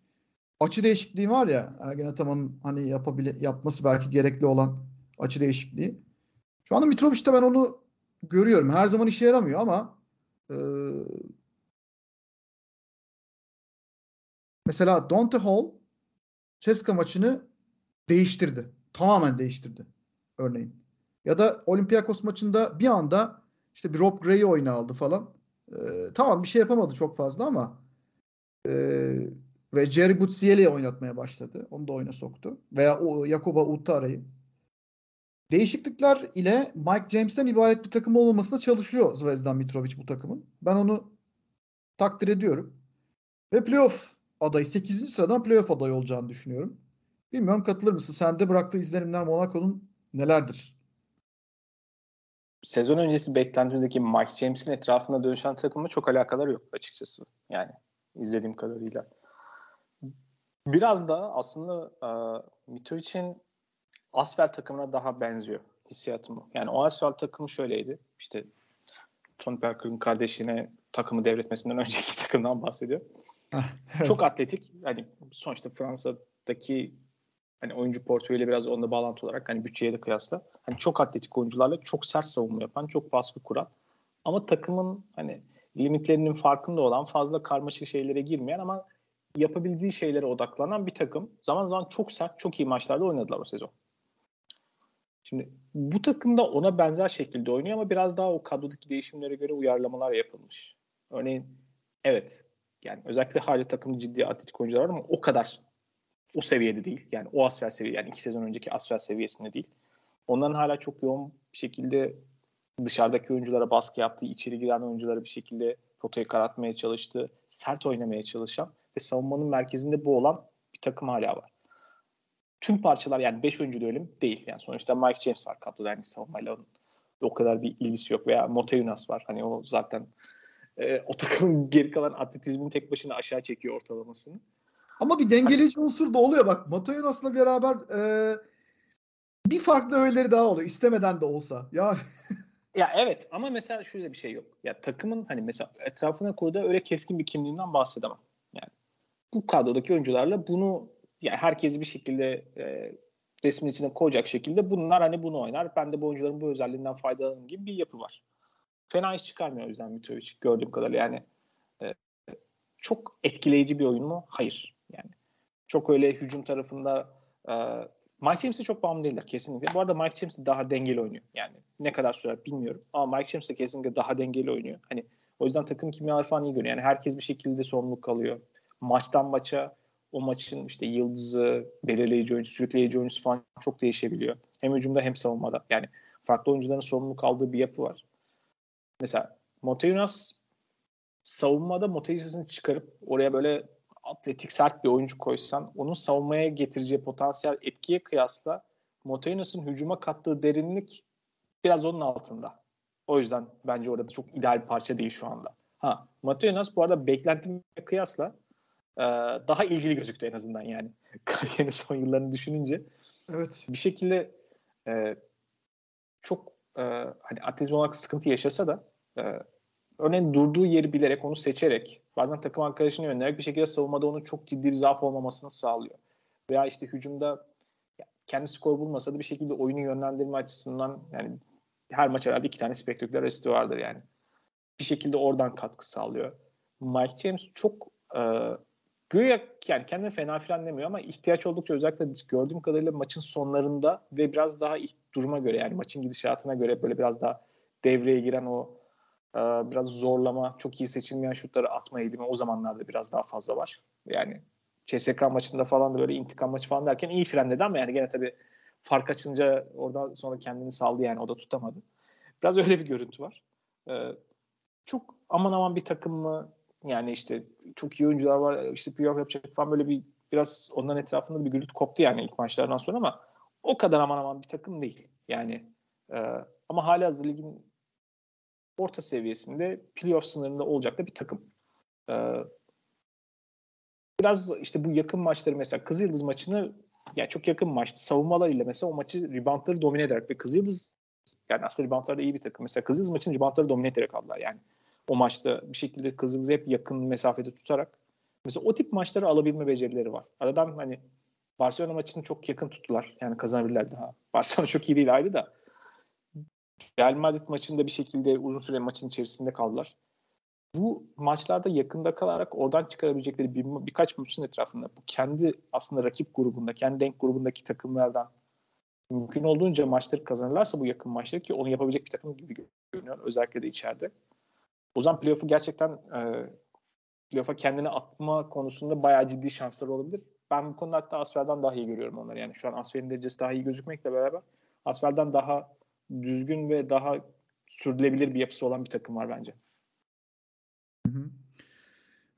açı değişikliği var ya Ergen Ataman'ın hani yapabile, yapması belki gerekli olan açı değişikliği. Şu anda Mitrovic'te ben onu görüyorum. Her zaman işe yaramıyor ama e, mesela Dante Hall Ceska maçını değiştirdi. Tamamen değiştirdi örneğin. Ya da Olympiakos maçında bir anda işte bir Rob Gray'i oyuna aldı falan. Ee, tamam bir şey yapamadı çok fazla ama e, ve Jerry Butsiel'i oynatmaya başladı. Onu da oyuna soktu. Veya o Jakoba Uttara'yı. Değişiklikler ile Mike James'ten ibaret bir takım olmamasına çalışıyor Zvezdan Mitrovic bu takımın. Ben onu takdir ediyorum. Ve playoff adayı 8. sıradan playoff adayı olacağını düşünüyorum. Bilmiyorum katılır mısın? Sende bıraktığı izlenimler Monaco'nun nelerdir? Sezon öncesi beklentimizdeki Mike James'in etrafında dönüşen takımla çok alakaları yok açıkçası. Yani izlediğim kadarıyla. Biraz da aslında uh, Mitrovic'in Asfel takımına daha benziyor hissiyatım. Yani o Asfel takımı şöyleydi. İşte Tony Parker'ın kardeşine takımı devretmesinden önceki takımdan bahsediyor. Çok atletik. Hani sonuçta Fransa'daki hani oyuncu portföyüyle biraz onda bağlantı olarak hani bütçeye de kıyasla hani çok atletik oyuncularla çok sert savunma yapan, çok baskı kuran ama takımın hani limitlerinin farkında olan, fazla karmaşık şeylere girmeyen ama yapabildiği şeylere odaklanan bir takım. Zaman zaman çok sert, çok iyi maçlarda oynadılar o sezon. Şimdi bu takım da ona benzer şekilde oynuyor ama biraz daha o kadrodaki değişimlere göre uyarlamalar yapılmış. Örneğin evet yani özellikle hala takımda ciddi atletik oyuncular var ama o kadar o seviyede değil. Yani o asfer seviye yani iki sezon önceki asfer seviyesinde değil. Onların hala çok yoğun bir şekilde dışarıdaki oyunculara baskı yaptığı, içeri giren oyunculara bir şekilde potayı karatmaya çalıştığı, sert oynamaya çalışan ve savunmanın merkezinde bu olan bir takım hala var. Tüm parçalar yani 5 oyuncu diyelim değil. Yani sonuçta Mike James var kadroda yani savunmayla onun o kadar bir ilgisi yok veya Moteyunas var. Hani o zaten e, o takımın geri kalan atletizmin tek başına aşağı çekiyor ortalamasını. Ama bir dengeleyici unsur da oluyor bak. Matoyunas'la beraber e, bir farklı öğeleri daha oluyor. istemeden de olsa. Ya ya evet ama mesela şöyle bir şey yok. Ya takımın hani mesela etrafına kurduğu öyle keskin bir kimliğinden bahsedemem. Yani bu kadrodaki oyuncularla bunu yani herkes bir şekilde e, resmin içine koyacak şekilde bunlar hani bunu oynar. Ben de bu oyuncuların bu özelliğinden faydalanırım gibi bir yapı var. Fena iş çıkarmıyor o yüzden Mitrovic gördüğüm kadarıyla. Yani e, çok etkileyici bir oyun mu? Hayır. Yani çok öyle hücum tarafında e, Mike James'e çok bağımlı değiller kesinlikle. Bu arada Mike James daha dengeli oynuyor. Yani ne kadar sürer bilmiyorum. Ama Mike James de kesinlikle daha dengeli oynuyor. Hani o yüzden takım kimyaları falan iyi görünüyor. Yani herkes bir şekilde sorumluluk alıyor. Maçtan maça o maçın işte yıldızı, belirleyici oyuncu, sürükleyici oyuncusu falan çok değişebiliyor. Hem hücumda hem savunmada. Yani farklı oyuncuların sorumluluk aldığı bir yapı var. Mesela Monteunas savunmada Monteuinas'ını çıkarıp oraya böyle atletik sert bir oyuncu koysan onun savunmaya getireceği potansiyel etkiye kıyasla Monteuinas'ın hücuma kattığı derinlik biraz onun altında. O yüzden bence orada çok ideal bir parça değil şu anda. Ha, Monteuinas bu arada beklentime kıyasla e, daha ilgili gözüktü en azından yani. Kariyerinin son yıllarını düşününce. Evet. Bir şekilde e, çok e, hani atletizm olarak sıkıntı yaşasa da e, örneğin durduğu yeri bilerek onu seçerek bazen takım arkadaşını yönelerek bir şekilde savunmada onun çok ciddi bir zaaf olmamasını sağlıyor. Veya işte hücumda kendi skor bulmasa da bir şekilde oyunu yönlendirme açısından yani her maç herhalde iki tane spektaküler asisti vardır yani. Bir şekilde oradan katkı sağlıyor. Mike James çok e, güya yani kendini fena filan demiyor ama ihtiyaç oldukça özellikle gördüğüm kadarıyla maçın sonlarında ve biraz daha duruma göre yani maçın gidişatına göre böyle biraz daha devreye giren o biraz zorlama, çok iyi seçilmeyen şutları atma eğilimi o zamanlarda biraz daha fazla var. Yani CSK maçında falan da böyle intikam maçı falan derken iyi frenledi ama yani gene tabii fark açınca oradan sonra kendini saldı yani o da tutamadı. Biraz öyle bir görüntü var. Ee, çok aman aman bir takım mı yani işte çok iyi oyuncular var işte playoff yapacak falan böyle bir biraz onların etrafında bir gürültü koptu yani ilk maçlardan sonra ama o kadar aman aman bir takım değil. Yani e, ama hala hazır ligin orta seviyesinde playoff sınırında olacak da bir takım. E, biraz işte bu yakın maçları mesela Kızıldız maçını yani çok yakın maçtı. Savunmalarıyla mesela o maçı reboundları domine ederek ve Kızıldız yani aslında reboundlarda iyi bir takım. Mesela Kızıldız maçın reboundları domine ederek aldılar yani. O maçta bir şekilde Kızıldız'ı hep yakın mesafede tutarak mesela o tip maçları alabilme becerileri var. Aradan hani Barcelona maçını çok yakın tuttular. Yani kazanabilirler daha. Barcelona çok iyi değil ayrı da. Real Madrid maçında bir şekilde uzun süre maçın içerisinde kaldılar bu maçlarda yakında kalarak oradan çıkarabilecekleri bir, birkaç maçın etrafında bu kendi aslında rakip grubunda, kendi denk grubundaki takımlardan mümkün olduğunca maçları kazanırlarsa bu yakın maçları ki onu yapabilecek bir takım gibi görünüyor. Özellikle de içeride. O zaman playoff'u gerçekten e, playoff'a kendini atma konusunda bayağı ciddi şansları olabilir. Ben bu konuda hatta Asfer'den daha iyi görüyorum onları. Yani şu an Asfer'in derecesi daha iyi gözükmekle beraber Asfer'den daha düzgün ve daha sürdürülebilir bir yapısı olan bir takım var bence.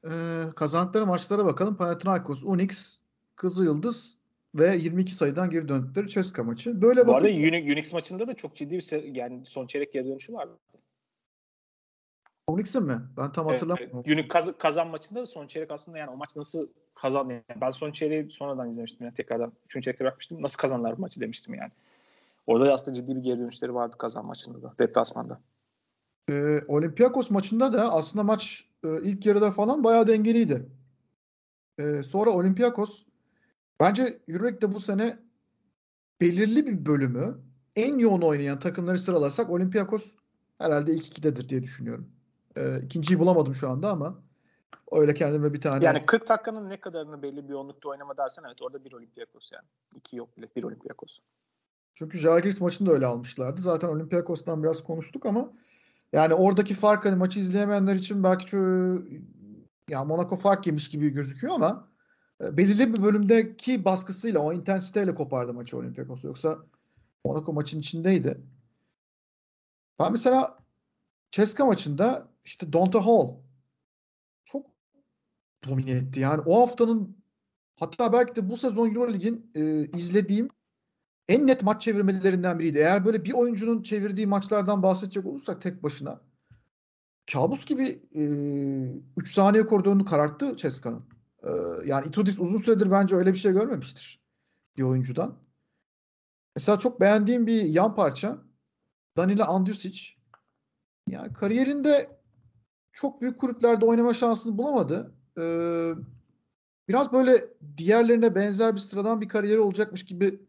Ee, kazandıkları maçlara bakalım. Panathinaikos, Unix, Kızılyıldız ve 22 sayıdan geri döndükleri Ceska maçı. Böyle Bu arada Unix maçında da çok ciddi bir yani son çeyrek geri dönüşü vardı. Unix'in mi? Ben tam hatırlamıyorum. Evet, Unix kaz- kazan maçında da son çeyrek aslında yani o maç nasıl kazandı? Yani ben son çeyreği sonradan izlemiştim. Yani tekrardan üçüncü çeyrekte bakmıştım. Nasıl kazanlar bu maçı demiştim yani. Orada da aslında ciddi bir geri dönüşleri vardı kazan maçında da. Deplasmanda. Ee, Olympiakos maçında da aslında maç e, ilk yarıda falan bayağı dengeliydi. E, sonra Olympiakos bence Euroleague'de bu sene belirli bir bölümü en yoğun oynayan takımları sıralarsak Olympiakos herhalde ilk ikidedir diye düşünüyorum. E, ikinciyi bulamadım şu anda ama öyle kendime bir tane... Yani 40 dakikanın ne kadarını belli bir yoğunlukta oynama dersen evet orada bir Olympiakos yani. İki yok bile bir Olympiakos. Çünkü Žalgiris maçını da öyle almışlardı. Zaten Olympiakos'tan biraz konuştuk ama yani oradaki fark hani maçı izleyemeyenler için belki şu, ya Monaco fark yemiş gibi gözüküyor ama e, belirli bir bölümdeki baskısıyla o intensiteyle kopardı maçı Olympiakos. Yoksa Monaco maçın içindeydi. Ben mesela Ceska maçında işte Donta Hall çok domine etti. Yani o haftanın hatta belki de bu sezon Euroleague'in e, izlediğim en net maç çevirmelerinden biriydi. Eğer böyle bir oyuncunun çevirdiği maçlardan bahsedecek olursak tek başına kabus gibi 3 e, saniye koridorunu kararttı Ceska'nın. E, yani Itudis uzun süredir bence öyle bir şey görmemiştir bir oyuncudan. Mesela çok beğendiğim bir yan parça Danila Andjusic. Yani kariyerinde çok büyük kulüplerde oynama şansını bulamadı. Ee, biraz böyle diğerlerine benzer bir sıradan bir kariyeri olacakmış gibi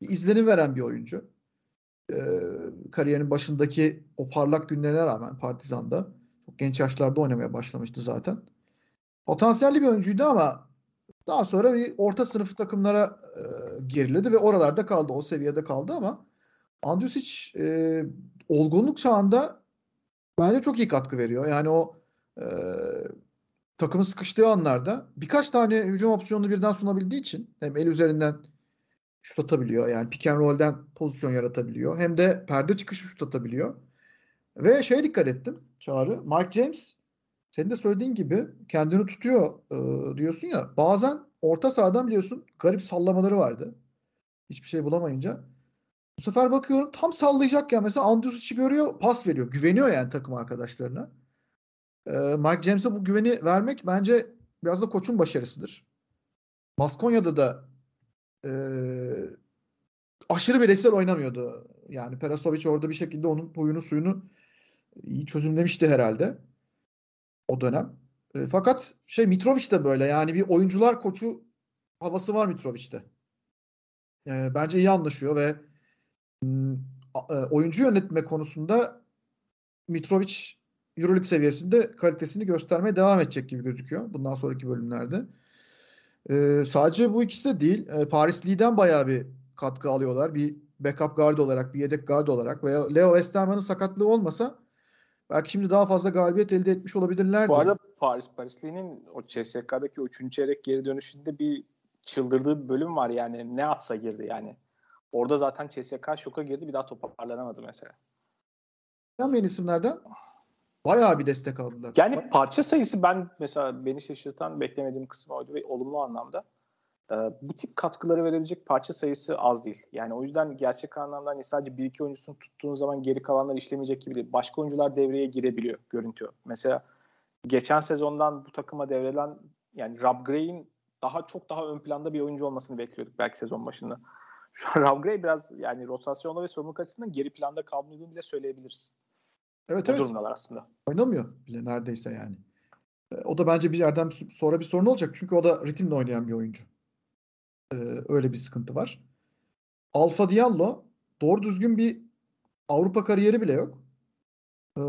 izlenim veren bir oyuncu. E, kariyerinin başındaki o parlak günlerine rağmen Partizan'da çok genç yaşlarda oynamaya başlamıştı zaten. Potansiyelli bir oyuncuydu ama daha sonra bir orta sınıf takımlara e, geriledi ve oralarda kaldı. O seviyede kaldı ama Andjusic e, olgunluk çağında bence çok iyi katkı veriyor. Yani o e, takımı sıkıştığı anlarda birkaç tane hücum opsiyonunu birden sunabildiği için hem el üzerinden şut atabiliyor. Yani pick and roll'den pozisyon yaratabiliyor. Hem de perde çıkışı şut atabiliyor. Ve şeye dikkat ettim Çağrı. Mike James senin de söylediğin gibi kendini tutuyor e, diyorsun ya. Bazen orta sahadan biliyorsun garip sallamaları vardı. Hiçbir şey bulamayınca. Bu sefer bakıyorum tam sallayacak ya mesela Andrusic'i görüyor pas veriyor. Güveniyor yani takım arkadaşlarına. E, Mike James'e bu güveni vermek bence biraz da koçun başarısıdır. Baskonya'da da e, aşırı bireysel oynamıyordu. Yani Perasovic orada bir şekilde onun huyunu suyunu iyi çözümlemişti herhalde o dönem. E, fakat şey Mitrovic de böyle yani bir oyuncular koçu havası var Mitrovic'te. E, bence iyi anlaşıyor ve e, oyuncu yönetme konusunda Mitrovic Euroleague seviyesinde kalitesini göstermeye devam edecek gibi gözüküyor bundan sonraki bölümlerde. E, sadece bu ikisi de değil. E, Paris Lee'den bayağı bir katkı alıyorlar. Bir backup guard olarak, bir yedek guard olarak veya Leo Westerman'ın sakatlığı olmasa belki şimdi daha fazla galibiyet elde etmiş olabilirlerdi. Bu arada Paris Parisli'nin o CSK'daki o üçüncü çeyrek geri dönüşünde bir çıldırdığı bir bölüm var yani. Ne atsa girdi yani. Orada zaten CSK şoka girdi bir daha toparlanamadı mesela. Yanmayan isimlerden bayağı bir destek aldılar. Yani parça sayısı ben mesela beni şaşırtan beklemediğim kısım oydu ve olumlu anlamda. Ee, bu tip katkıları verebilecek parça sayısı az değil. Yani o yüzden gerçek anlamda hani sadece bir iki oyuncusunu tuttuğun zaman geri kalanlar işlemeyecek gibi değil. Başka oyuncular devreye girebiliyor görüntü. Mesela geçen sezondan bu takıma devreden yani Rob Gray'in daha çok daha ön planda bir oyuncu olmasını bekliyorduk belki sezon başında. Şu an Rob Gray biraz yani rotasyonda ve sorumluluk açısından geri planda kalmadığını bile söyleyebiliriz. Evet o evet. durumdalar aslında. Oynamıyor bile neredeyse yani. O da bence bir yerden sonra bir sorun olacak. Çünkü o da ritimle oynayan bir oyuncu. Ee, öyle bir sıkıntı var. Alfa Diallo doğru düzgün bir Avrupa kariyeri bile yok. Ee,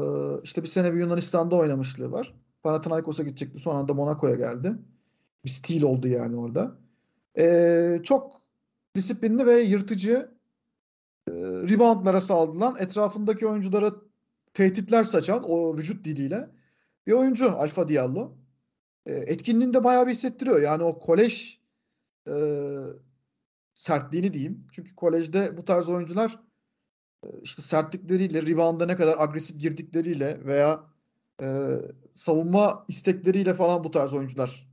işte bir sene bir Yunanistan'da oynamışlığı var. Panathinaikos'a gidecekti. Son anda Monaco'ya geldi. Bir stil oldu yani orada. Ee, çok disiplinli ve yırtıcı e, reboundlara saldırılan, etrafındaki oyunculara tehditler saçan o vücut diliyle bir oyuncu Alfa Diallo. E, etkinliğini de bayağı bir hissettiriyor. Yani o kolej e, sertliğini diyeyim. Çünkü kolejde bu tarz oyuncular e, işte sertlikleriyle, rebound'a ne kadar agresif girdikleriyle veya e, savunma istekleriyle falan bu tarz oyuncular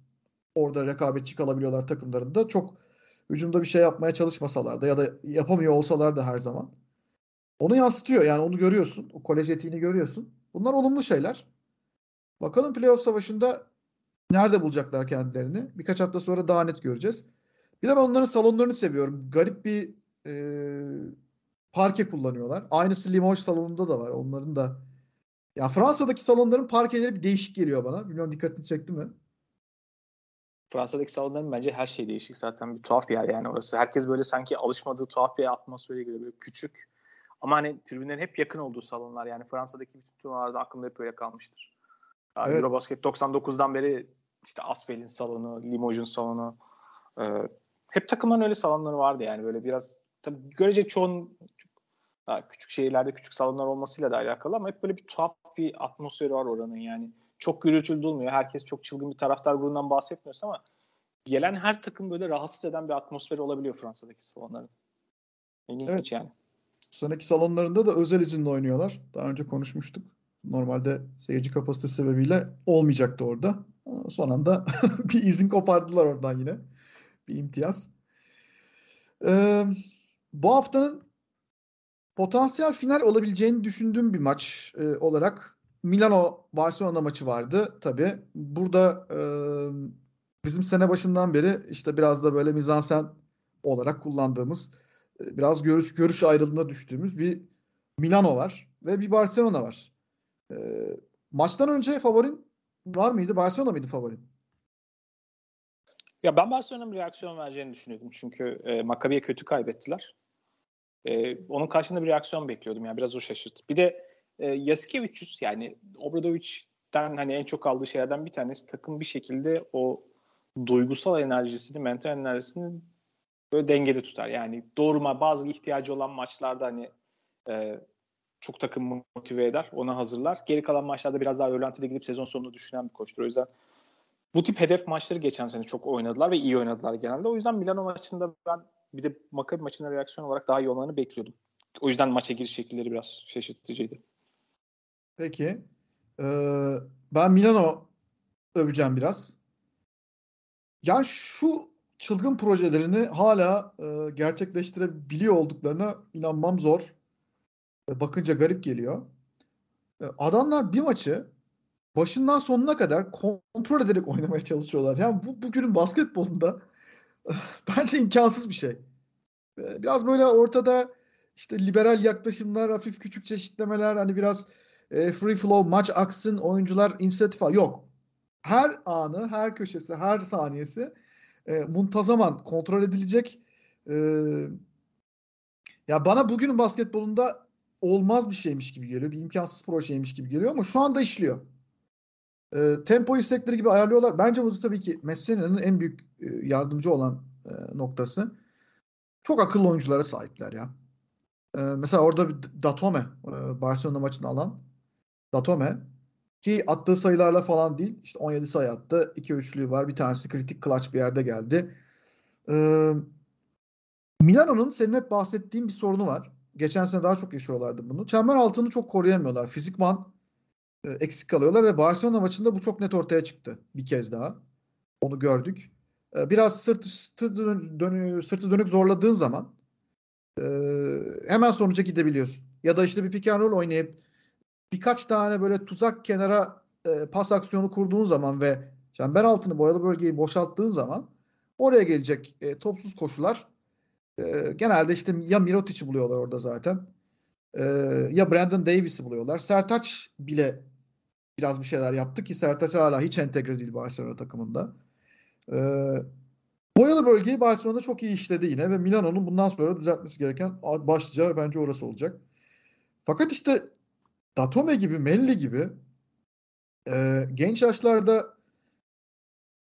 orada rekabetçi kalabiliyorlar takımlarında. Çok hücumda bir şey yapmaya çalışmasalar da ya da yapamıyor olsalar da her zaman. Onu yansıtıyor yani onu görüyorsun. O kolej etiğini görüyorsun. Bunlar olumlu şeyler. Bakalım playoff savaşında nerede bulacaklar kendilerini. Birkaç hafta sonra daha net göreceğiz. Bir de ben onların salonlarını seviyorum. Garip bir e, parke kullanıyorlar. Aynısı Limoges salonunda da var. Onların da ya Fransa'daki salonların parkeleri bir değişik geliyor bana. Bilmiyorum dikkatini çekti mi? Fransa'daki salonların bence her şey değişik zaten. Bir tuhaf bir yer yani orası. Herkes böyle sanki alışmadığı tuhaf bir atmosfere giriyor. Böyle küçük. Ama hani tribünlerin hep yakın olduğu salonlar. Yani Fransa'daki bütün turnuvalarda aklımda hep öyle kalmıştır. Yani evet. Eurobasket 99'dan beri işte Asfel'in salonu, Limoges'un salonu. E, hep takımların öyle salonları vardı yani. Böyle biraz tabii görece çoğun küçük şehirlerde küçük salonlar olmasıyla da alakalı ama hep böyle bir tuhaf bir atmosferi var oranın yani. Çok gürültülü olmuyor. Herkes çok çılgın bir taraftar grubundan bahsetmiyorsa ama gelen her takım böyle rahatsız eden bir atmosferi olabiliyor Fransa'daki salonların. İlginç evet. yani. Sonraki salonlarında da özel izinle oynuyorlar. Daha önce konuşmuştuk. Normalde seyirci kapasitesi sebebiyle olmayacaktı orada. Son anda bir izin kopardılar oradan yine. Bir imtiyaz. Ee, bu haftanın potansiyel final olabileceğini düşündüğüm bir maç e, olarak Milano Barcelona maçı vardı tabi. Burada e, bizim sene başından beri işte biraz da böyle mizansen olarak kullandığımız biraz görüş görüş ayrılığına düştüğümüz bir Milano var ve bir Barcelona var. E, maçtan önce favorin var mıydı? Barcelona mıydı favorin? Ya ben Barcelona'nın reaksiyon vereceğini düşünüyordum. Çünkü e, Maccabi'ye kötü kaybettiler. E, onun karşında bir reaksiyon bekliyordum. Yani biraz o şaşırttı. Bir de e, Yasikevicius yani Obradovic'den hani en çok aldığı şeylerden bir tanesi takım bir şekilde o duygusal enerjisini, mental enerjisini böyle dengede tutar. Yani doğru bazı ihtiyacı olan maçlarda hani e, çok takım motive eder, ona hazırlar. Geri kalan maçlarda biraz daha rölantide gidip sezon sonunu düşünen bir koçtur. O yüzden bu tip hedef maçları geçen sene çok oynadılar ve iyi oynadılar genelde. O yüzden Milano maçında ben bir de Maccabi maçına reaksiyon olarak daha iyi olmalarını bekliyordum. O yüzden maça giriş şekilleri biraz şaşırtıcıydı. Peki. Ee, ben Milano öveceğim biraz. Yani şu çılgın projelerini hala e, gerçekleştirebiliyor olduklarına inanmam zor. E, bakınca garip geliyor. E, adamlar bir maçı başından sonuna kadar kontrol ederek oynamaya çalışıyorlar. Yani bu bugünün basketbolunda bence imkansız bir şey. E, biraz böyle ortada işte liberal yaklaşımlar, hafif küçük çeşitlemeler, hani biraz e, free flow, maç aksın, oyuncular inisiyatif yok. Her anı, her köşesi, her saniyesi e, muntazaman kontrol edilecek. E, ya bana bugünün basketbolunda olmaz bir şeymiş gibi geliyor. Bir imkansız projeymiş gibi geliyor ama şu anda işliyor. E, tempo istekleri gibi ayarlıyorlar. Bence bu tabii ki Messi'nin en büyük e, yardımcı olan e, noktası. Çok akıllı oyunculara sahipler ya. E, mesela orada bir Datome e, Barcelona maçını alan Datome ki attığı sayılarla falan değil. İşte 17 sayı attı. 2 üçlüğü var. Bir tanesi kritik clutch bir yerde geldi. Ee, Milano'nun senin hep bahsettiğin bir sorunu var. Geçen sene daha çok yaşıyorlardı bunu. Çember altını çok koruyamıyorlar. Fizikman e, eksik kalıyorlar ve Barcelona maçında bu çok net ortaya çıktı bir kez daha. Onu gördük. E, biraz sırtı, sırtı, sırtı dönük zorladığın zaman e, hemen sonuca gidebiliyorsun. Ya da işte bir pick and roll oynayıp birkaç tane böyle tuzak kenara e, pas aksiyonu kurduğun zaman ve çember altını boyalı bölgeyi boşalttığın zaman oraya gelecek e, topsuz koşular e, genelde işte ya Mirotic'i buluyorlar orada zaten e, ya Brandon Davis'i buluyorlar. Sertaç bile biraz bir şeyler yaptı ki Sertaç hala hiç entegre değil Barcelona takımında. E, boyalı bölgeyi Barcelona çok iyi işledi yine ve Milano'nun bundan sonra düzeltmesi gereken başlıca bence orası olacak. Fakat işte Datome gibi, Melli gibi e, genç yaşlarda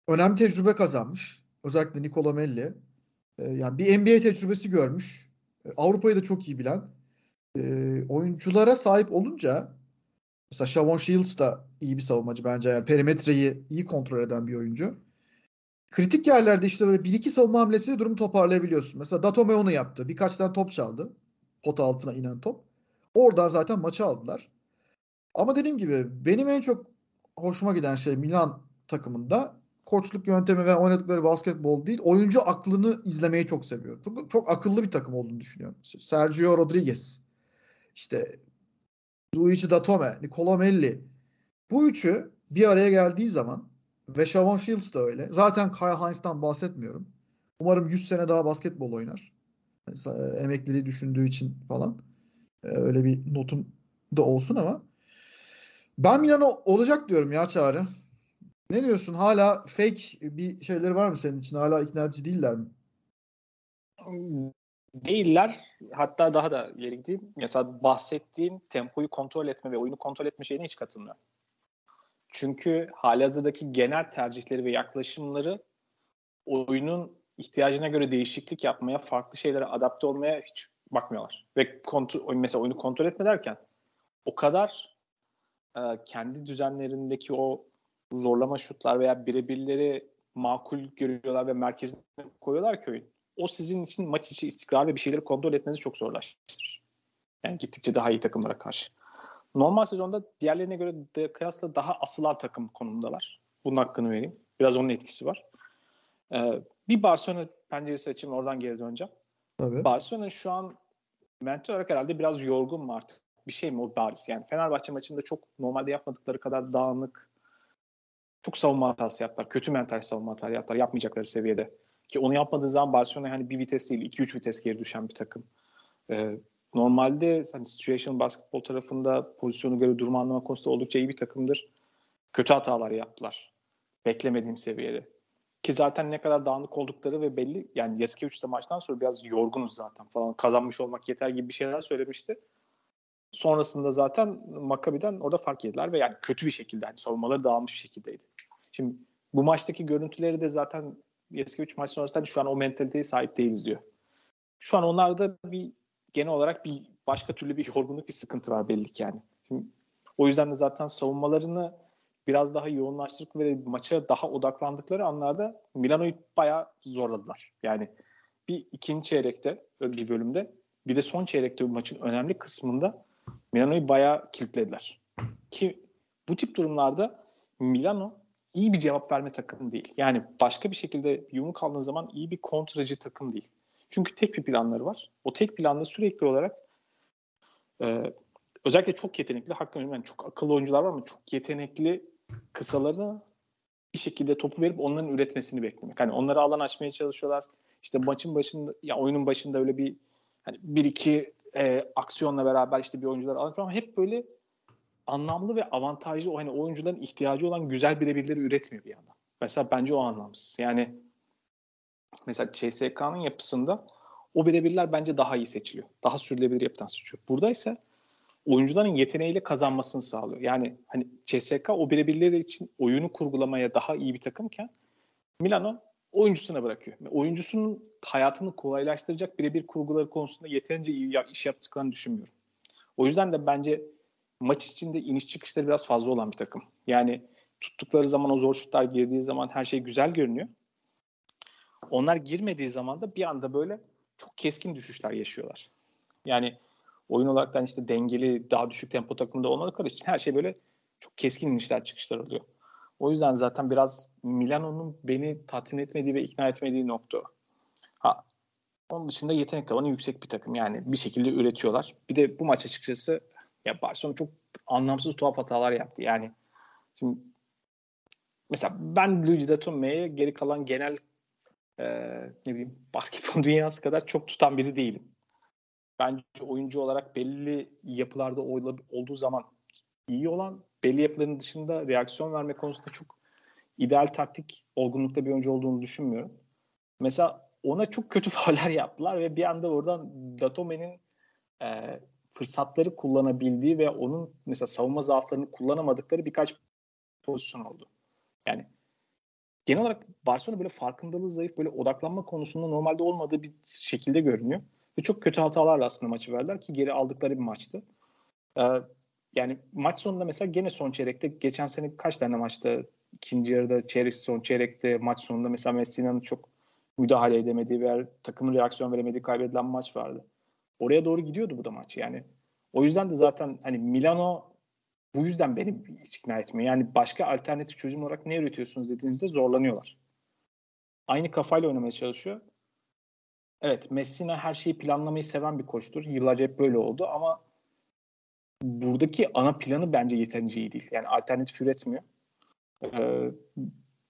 önemli tecrübe kazanmış. Özellikle Nikola Melli. E, yani bir NBA tecrübesi görmüş. E, Avrupa'yı da çok iyi bilen. E, oyunculara sahip olunca mesela Shavon Shields da iyi bir savunmacı bence. Yani perimetreyi iyi kontrol eden bir oyuncu. Kritik yerlerde işte böyle bir iki savunma hamlesiyle durumu toparlayabiliyorsun. Mesela Datome onu yaptı. Birkaç tane top çaldı. Pot altına inen top. Oradan zaten maçı aldılar. Ama dediğim gibi benim en çok hoşuma giden şey Milan takımında koçluk yöntemi ve oynadıkları basketbol değil, oyuncu aklını izlemeyi çok seviyorum. Çok, çok akıllı bir takım olduğunu düşünüyorum. Sergio Rodriguez, işte Luigi Datome, Nicola Melli. Bu üçü bir araya geldiği zaman ve Shavon Shields da öyle. Zaten Kyle Hines'tan bahsetmiyorum. Umarım 100 sene daha basketbol oynar. Mesela, emekliliği düşündüğü için falan. Ee, öyle bir notum da olsun ama ben Milano olacak diyorum ya Çağrı. Ne diyorsun? Hala fake bir şeyleri var mı senin için? Hala ikna edici değiller mi? Değiller. Hatta daha da ileri gideyim. Mesela bahsettiğin tempoyu kontrol etme ve oyunu kontrol etme şeyine hiç katılmıyorum. Çünkü hali hazırdaki genel tercihleri ve yaklaşımları oyunun ihtiyacına göre değişiklik yapmaya, farklı şeylere adapte olmaya hiç bakmıyorlar. Ve kontrol, mesela oyunu kontrol etme derken o kadar e, kendi düzenlerindeki o zorlama şutlar veya birebirleri makul görüyorlar ve merkezine koyuyorlar ki oyun. O sizin için maç içi istikrar ve bir şeyleri kontrol etmenizi çok zorlaştırır. Yani gittikçe daha iyi takımlara karşı. Normal sezonda diğerlerine göre de kıyasla daha asılan takım konumdalar. Bunun hakkını vereyim. Biraz onun etkisi var. Ee, bir Barcelona penceresi açayım oradan geri döneceğim. Tabii. Barcelona şu an mental olarak herhalde biraz yorgun mu artık? Bir şey mi o bariz? Yani Fenerbahçe maçında çok normalde yapmadıkları kadar dağınık çok savunma hatası yaptılar. Kötü mental savunma hatası yaptılar. Yapmayacakları seviyede. Ki onu yapmadığı zaman Barcelona hani bir vites değil, iki üç vites geri düşen bir takım. Ee, normalde hani situation basketbol tarafında pozisyonu göre durum anlama konusunda oldukça iyi bir takımdır. Kötü hatalar yaptılar. Beklemediğim seviyede. Ki zaten ne kadar dağınık oldukları ve belli. Yani Yasikevicius'ta maçtan sonra biraz yorgunuz zaten falan. Kazanmış olmak yeter gibi bir şeyler söylemişti. Sonrasında zaten Maccabi'den orada fark yediler ve yani kötü bir şekilde yani savunmaları dağılmış bir şekildeydi. Şimdi bu maçtaki görüntüleri de zaten Yasikevicius maç sonrasında hani şu an o mentaliteye sahip değiliz diyor. Şu an onlarda bir genel olarak bir başka türlü bir yorgunluk, bir sıkıntı var belli ki yani. Şimdi, o yüzden de zaten savunmalarını biraz daha yoğunlaştırdık ve maça daha odaklandıkları anlarda Milano'yu bayağı zorladılar. Yani bir ikinci çeyrekte bir bölümde bir de son çeyrekte maçın önemli kısmında Milano'yu bayağı kilitlediler. Ki bu tip durumlarda Milano iyi bir cevap verme takım değil. Yani başka bir şekilde yumruk kaldığın zaman iyi bir kontracı takım değil. Çünkü tek bir planları var. O tek planda sürekli olarak e, özellikle çok yetenekli, hakkında yani çok akıllı oyuncular var ama çok yetenekli kısalarına bir şekilde topu verip onların üretmesini beklemek. Hani onları alan açmaya çalışıyorlar. İşte maçın başında ya oyunun başında öyle bir hani bir iki e, aksiyonla beraber işte bir oyuncular alıyor ama hep böyle anlamlı ve avantajlı o hani oyuncuların ihtiyacı olan güzel birebirleri üretmiyor bir yandan. Mesela bence o anlamsız. Yani mesela CSK'nın yapısında o birebirler bence daha iyi seçiliyor. Daha sürülebilir yapıdan seçiliyor. Burada ise oyuncuların yeteneğiyle kazanmasını sağlıyor. Yani hani CSK o birebirleri için oyunu kurgulamaya daha iyi bir takımken Milano oyuncusuna bırakıyor. Oyuncusunun hayatını kolaylaştıracak birebir kurguları konusunda yeterince iyi iş yaptıklarını düşünmüyorum. O yüzden de bence maç içinde iniş çıkışları biraz fazla olan bir takım. Yani tuttukları zaman o zor şutlar girdiği zaman her şey güzel görünüyor. Onlar girmediği zaman da bir anda böyle çok keskin düşüşler yaşıyorlar. Yani oyun olarak işte dengeli, daha düşük tempo takımında olmadıkları için her şey böyle çok keskin inişler çıkışlar oluyor. O yüzden zaten biraz Milano'nun beni tatmin etmediği ve ikna etmediği nokta o. Ha, onun dışında yetenek tavanı yüksek bir takım. Yani bir şekilde üretiyorlar. Bir de bu maç açıkçası ya Barcelona çok anlamsız tuhaf hatalar yaptı. Yani şimdi mesela ben Luigi da Tommy'ye geri kalan genel e, ne bileyim basketbol dünyası kadar çok tutan biri değilim. Bence oyuncu olarak belli yapılarda olduğu zaman iyi olan, belli yapıların dışında reaksiyon verme konusunda çok ideal taktik olgunlukta bir oyuncu olduğunu düşünmüyorum. Mesela ona çok kötü fauller yaptılar ve bir anda oradan Datome'nin e, fırsatları kullanabildiği ve onun mesela savunma zaaflarını kullanamadıkları birkaç pozisyon oldu. Yani genel olarak Barcelona böyle farkındalığı zayıf, böyle odaklanma konusunda normalde olmadığı bir şekilde görünüyor. Ve çok kötü hatalarla aslında maçı verdiler ki geri aldıkları bir maçtı. Ee, yani maç sonunda mesela gene son çeyrekte geçen sene kaç tane maçta ikinci yarıda çeyrek son çeyrekte maç sonunda mesela Messina'nın çok müdahale edemediği veya takımın reaksiyon veremediği kaybedilen maç vardı. Oraya doğru gidiyordu bu da maç yani. O yüzden de zaten hani Milano bu yüzden beni hiç ikna etmiyor. Yani başka alternatif çözüm olarak ne üretiyorsunuz dediğinizde zorlanıyorlar. Aynı kafayla oynamaya çalışıyor. Evet Messina her şeyi planlamayı seven bir koçtur. Yıllarca hep böyle oldu ama buradaki ana planı bence yeterince iyi değil. Yani alternatif üretmiyor. Ee,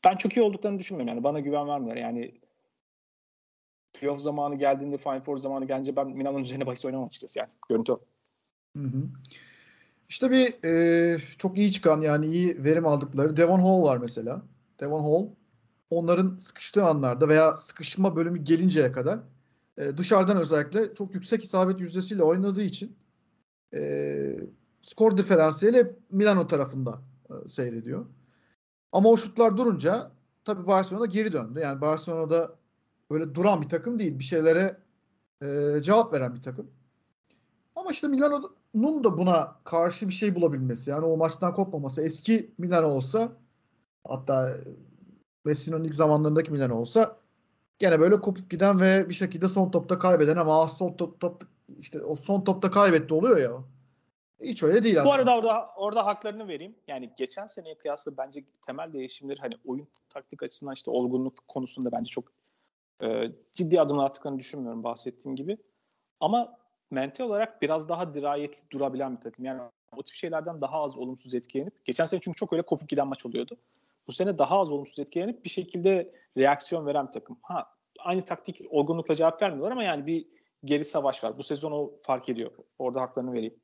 ben çok iyi olduklarını düşünmüyorum. Yani bana güven vermiyor. Yani playoff zamanı geldiğinde Final Four zamanı gelince ben Milan'ın üzerine bahis oynamam açıkçası yani. Görüntü o. Hı hı. İşte bir e, çok iyi çıkan yani iyi verim aldıkları Devon Hall var mesela. Devon Hall onların sıkıştığı anlarda veya sıkışma bölümü gelinceye kadar e, dışarıdan özellikle çok yüksek isabet yüzdesiyle oynadığı için e, skor diferansiyeli Milano tarafında e, seyrediyor. Ama o şutlar durunca tabii Barcelona geri döndü. Yani Barcelona'da böyle duran bir takım değil. Bir şeylere e, cevap veren bir takım. Ama işte Milano'nun da buna karşı bir şey bulabilmesi. Yani o maçtan kopmaması. Eski Milano olsa hatta Messi'nin ilk zamanlarındaki Milano olsa gene böyle kopup giden ve bir şekilde son topta kaybeden ama son top, top işte o son topta kaybetti oluyor ya. Hiç öyle değil aslında. Bu arada orada orada haklarını vereyim. Yani geçen seneye kıyasla bence temel değişimleri hani oyun taktik açısından işte olgunluk konusunda bence çok e, ciddi adımlar attıklarını düşünmüyorum bahsettiğim gibi. Ama mental olarak biraz daha dirayetli durabilen bir takım. Yani o tip şeylerden daha az olumsuz etkilenip geçen sene çünkü çok öyle kopup giden maç oluyordu. Bu sene daha az olumsuz etkilenip bir şekilde reaksiyon veren bir takım. Ha aynı taktik olgunlukla cevap vermiyorlar ama yani bir geri savaş var. Bu sezon o fark ediyor. Orada haklarını vereyim.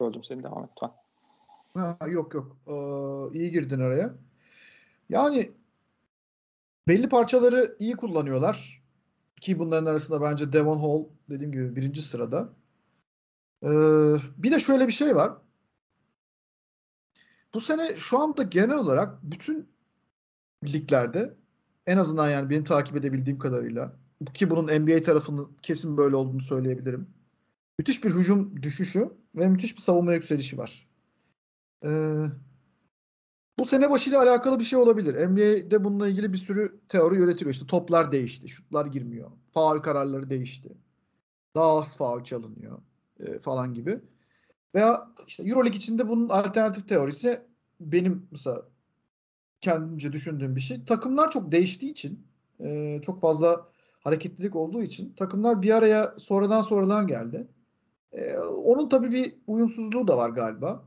Böldüm seni devam et lütfen. Ha, yok yok. Ee, iyi girdin araya. Yani belli parçaları iyi kullanıyorlar. Ki bunların arasında bence Devon Hall dediğim gibi birinci sırada. Ee, bir de şöyle bir şey var. Bu sene şu anda genel olarak bütün liglerde en azından yani benim takip edebildiğim kadarıyla ki bunun NBA tarafının kesin böyle olduğunu söyleyebilirim. Müthiş bir hücum düşüşü ve müthiş bir savunma yükselişi var. Ee, bu sene başıyla alakalı bir şey olabilir. NBA'de bununla ilgili bir sürü teori üretiliyor. İşte toplar değişti, şutlar girmiyor, faul kararları değişti, daha az faul çalınıyor e, falan gibi. Veya işte EuroLeague içinde bunun alternatif teorisi benim mesela kendimce düşündüğüm bir şey. Takımlar çok değiştiği için, e, çok fazla hareketlilik olduğu için takımlar bir araya sonradan sonradan geldi. E, onun tabii bir uyumsuzluğu da var galiba.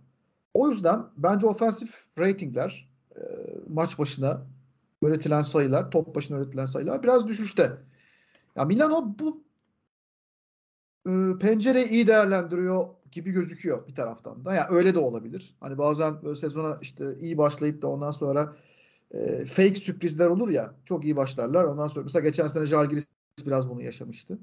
O yüzden bence ofensif ratingler e, maç başına üretilen sayılar, top başına üretilen sayılar biraz düşüşte. Ya Milano bu e, pencereyi iyi değerlendiriyor gibi gözüküyor bir taraftan da. Yani öyle de olabilir. Hani bazen böyle sezona işte iyi başlayıp da ondan sonra e, fake sürprizler olur ya. Çok iyi başlarlar. Ondan sonra mesela geçen sene Jalgiris biraz bunu yaşamıştı.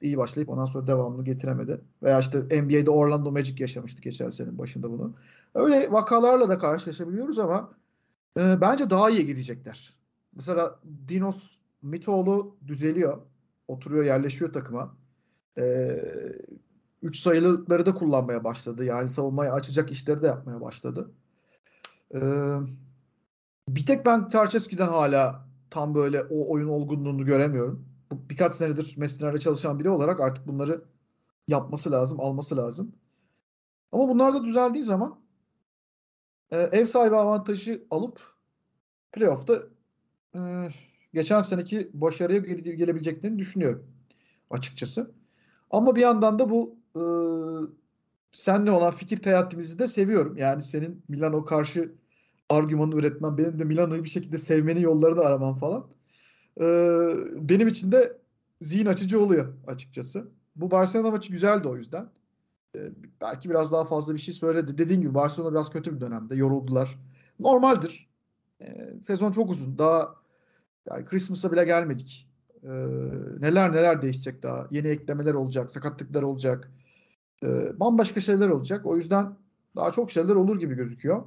İyi başlayıp ondan sonra devamını getiremedi. Veya işte NBA'de Orlando Magic yaşamıştı geçen senenin başında bunu. Öyle vakalarla da karşılaşabiliyoruz ama e, bence daha iyi gidecekler. Mesela Dinos Mitoğlu düzeliyor. Oturuyor, yerleşiyor takıma. E, üç sayılıkları da kullanmaya başladı. Yani savunmayı açacak işleri de yapmaya başladı. E, bir tek ben Tarçeski'den hala tam böyle o oyun olgunluğunu göremiyorum. Bu birkaç senedir Messiner'de çalışan biri olarak artık bunları yapması lazım, alması lazım. Ama bunlar da düzeldiği zaman e, ev sahibi avantajı alıp playoff'ta e, geçen seneki başarıya gelebileceklerini düşünüyorum açıkçası. Ama bir yandan da bu e, senle olan fikir teatimizi de seviyorum. Yani senin Milano karşı argümanı üretmen, benim de Milano'yu bir şekilde sevmenin yollarını aramam falan. E, benim için de zihin açıcı oluyor açıkçası. Bu Barcelona maçı güzeldi o yüzden. E, belki biraz daha fazla bir şey söyledi. Dediğim gibi Barcelona biraz kötü bir dönemde. Yoruldular. Normaldir. E, sezon çok uzun. Daha yani Christmas'a bile gelmedik. E, neler neler değişecek daha. Yeni eklemeler olacak. Sakatlıklar olacak. E, bambaşka şeyler olacak. O yüzden daha çok şeyler olur gibi gözüküyor.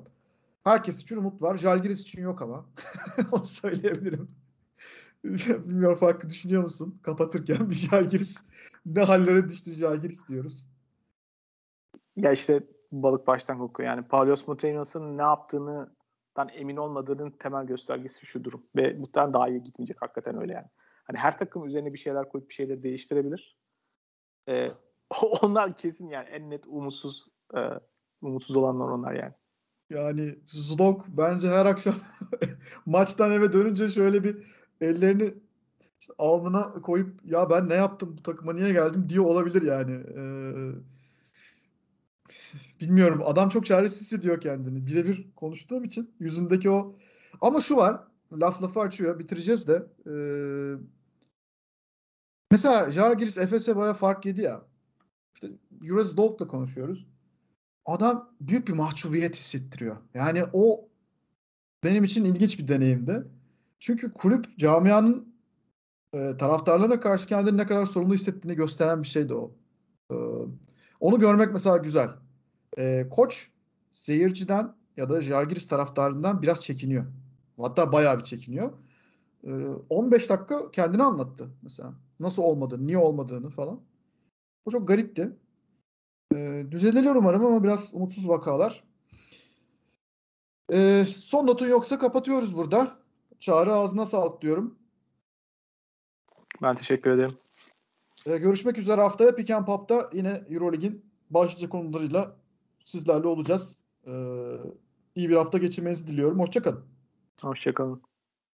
Herkes için umut var. Jalgiris için yok ama. Onu söyleyebilirim. Bilmiyorum farklı düşünüyor musun? Kapatırken bir Jalgiris ne hallere düştü Jalgiris diyoruz. Ya işte balık baştan kokuyor. Yani Paulios Monteinos'un ne yaptığından emin olmadığının temel göstergesi şu durum. Ve muhtemelen daha iyi gitmeyecek hakikaten öyle yani. Hani her takım üzerine bir şeyler koyup bir şeyleri değiştirebilir. Ee, onlar kesin yani en net umutsuz e, umutsuz olanlar onlar yani. Yani Zdok bence her akşam maçtan eve dönünce şöyle bir ellerini işte alnına koyup ya ben ne yaptım bu takıma niye geldim diye olabilir yani. Ee, bilmiyorum adam çok çaresiz hissediyor kendini. Birebir konuştuğum için yüzündeki o ama şu var laf lafı açıyor bitireceğiz de ee, mesela Jagiris Efes'e baya fark yedi ya. İşte Juras Dolk'la konuşuyoruz. Adam büyük bir mahcubiyet hissettiriyor. Yani o benim için ilginç bir deneyimdi. Çünkü kulüp camianın e, taraftarlarına karşı kendini ne kadar sorumlu hissettiğini gösteren bir şeydi o. E, onu görmek mesela güzel. E, koç seyirciden ya da Jalgiris taraftarından biraz çekiniyor. Hatta bayağı bir çekiniyor. E, 15 dakika kendini anlattı mesela. Nasıl olmadığını, niye olmadığını falan. O çok garipti. E, düzelir umarım ama biraz umutsuz vakalar. E, son notun yoksa kapatıyoruz burada. Çağrı ağzına sağlık diyorum. Ben teşekkür ederim. Ee, görüşmek üzere haftaya Pick and Pop'ta yine Eurolig'in başlıca konularıyla sizlerle olacağız. Ee, iyi bir hafta geçirmenizi diliyorum. Hoşçakalın. Hoşçakalın.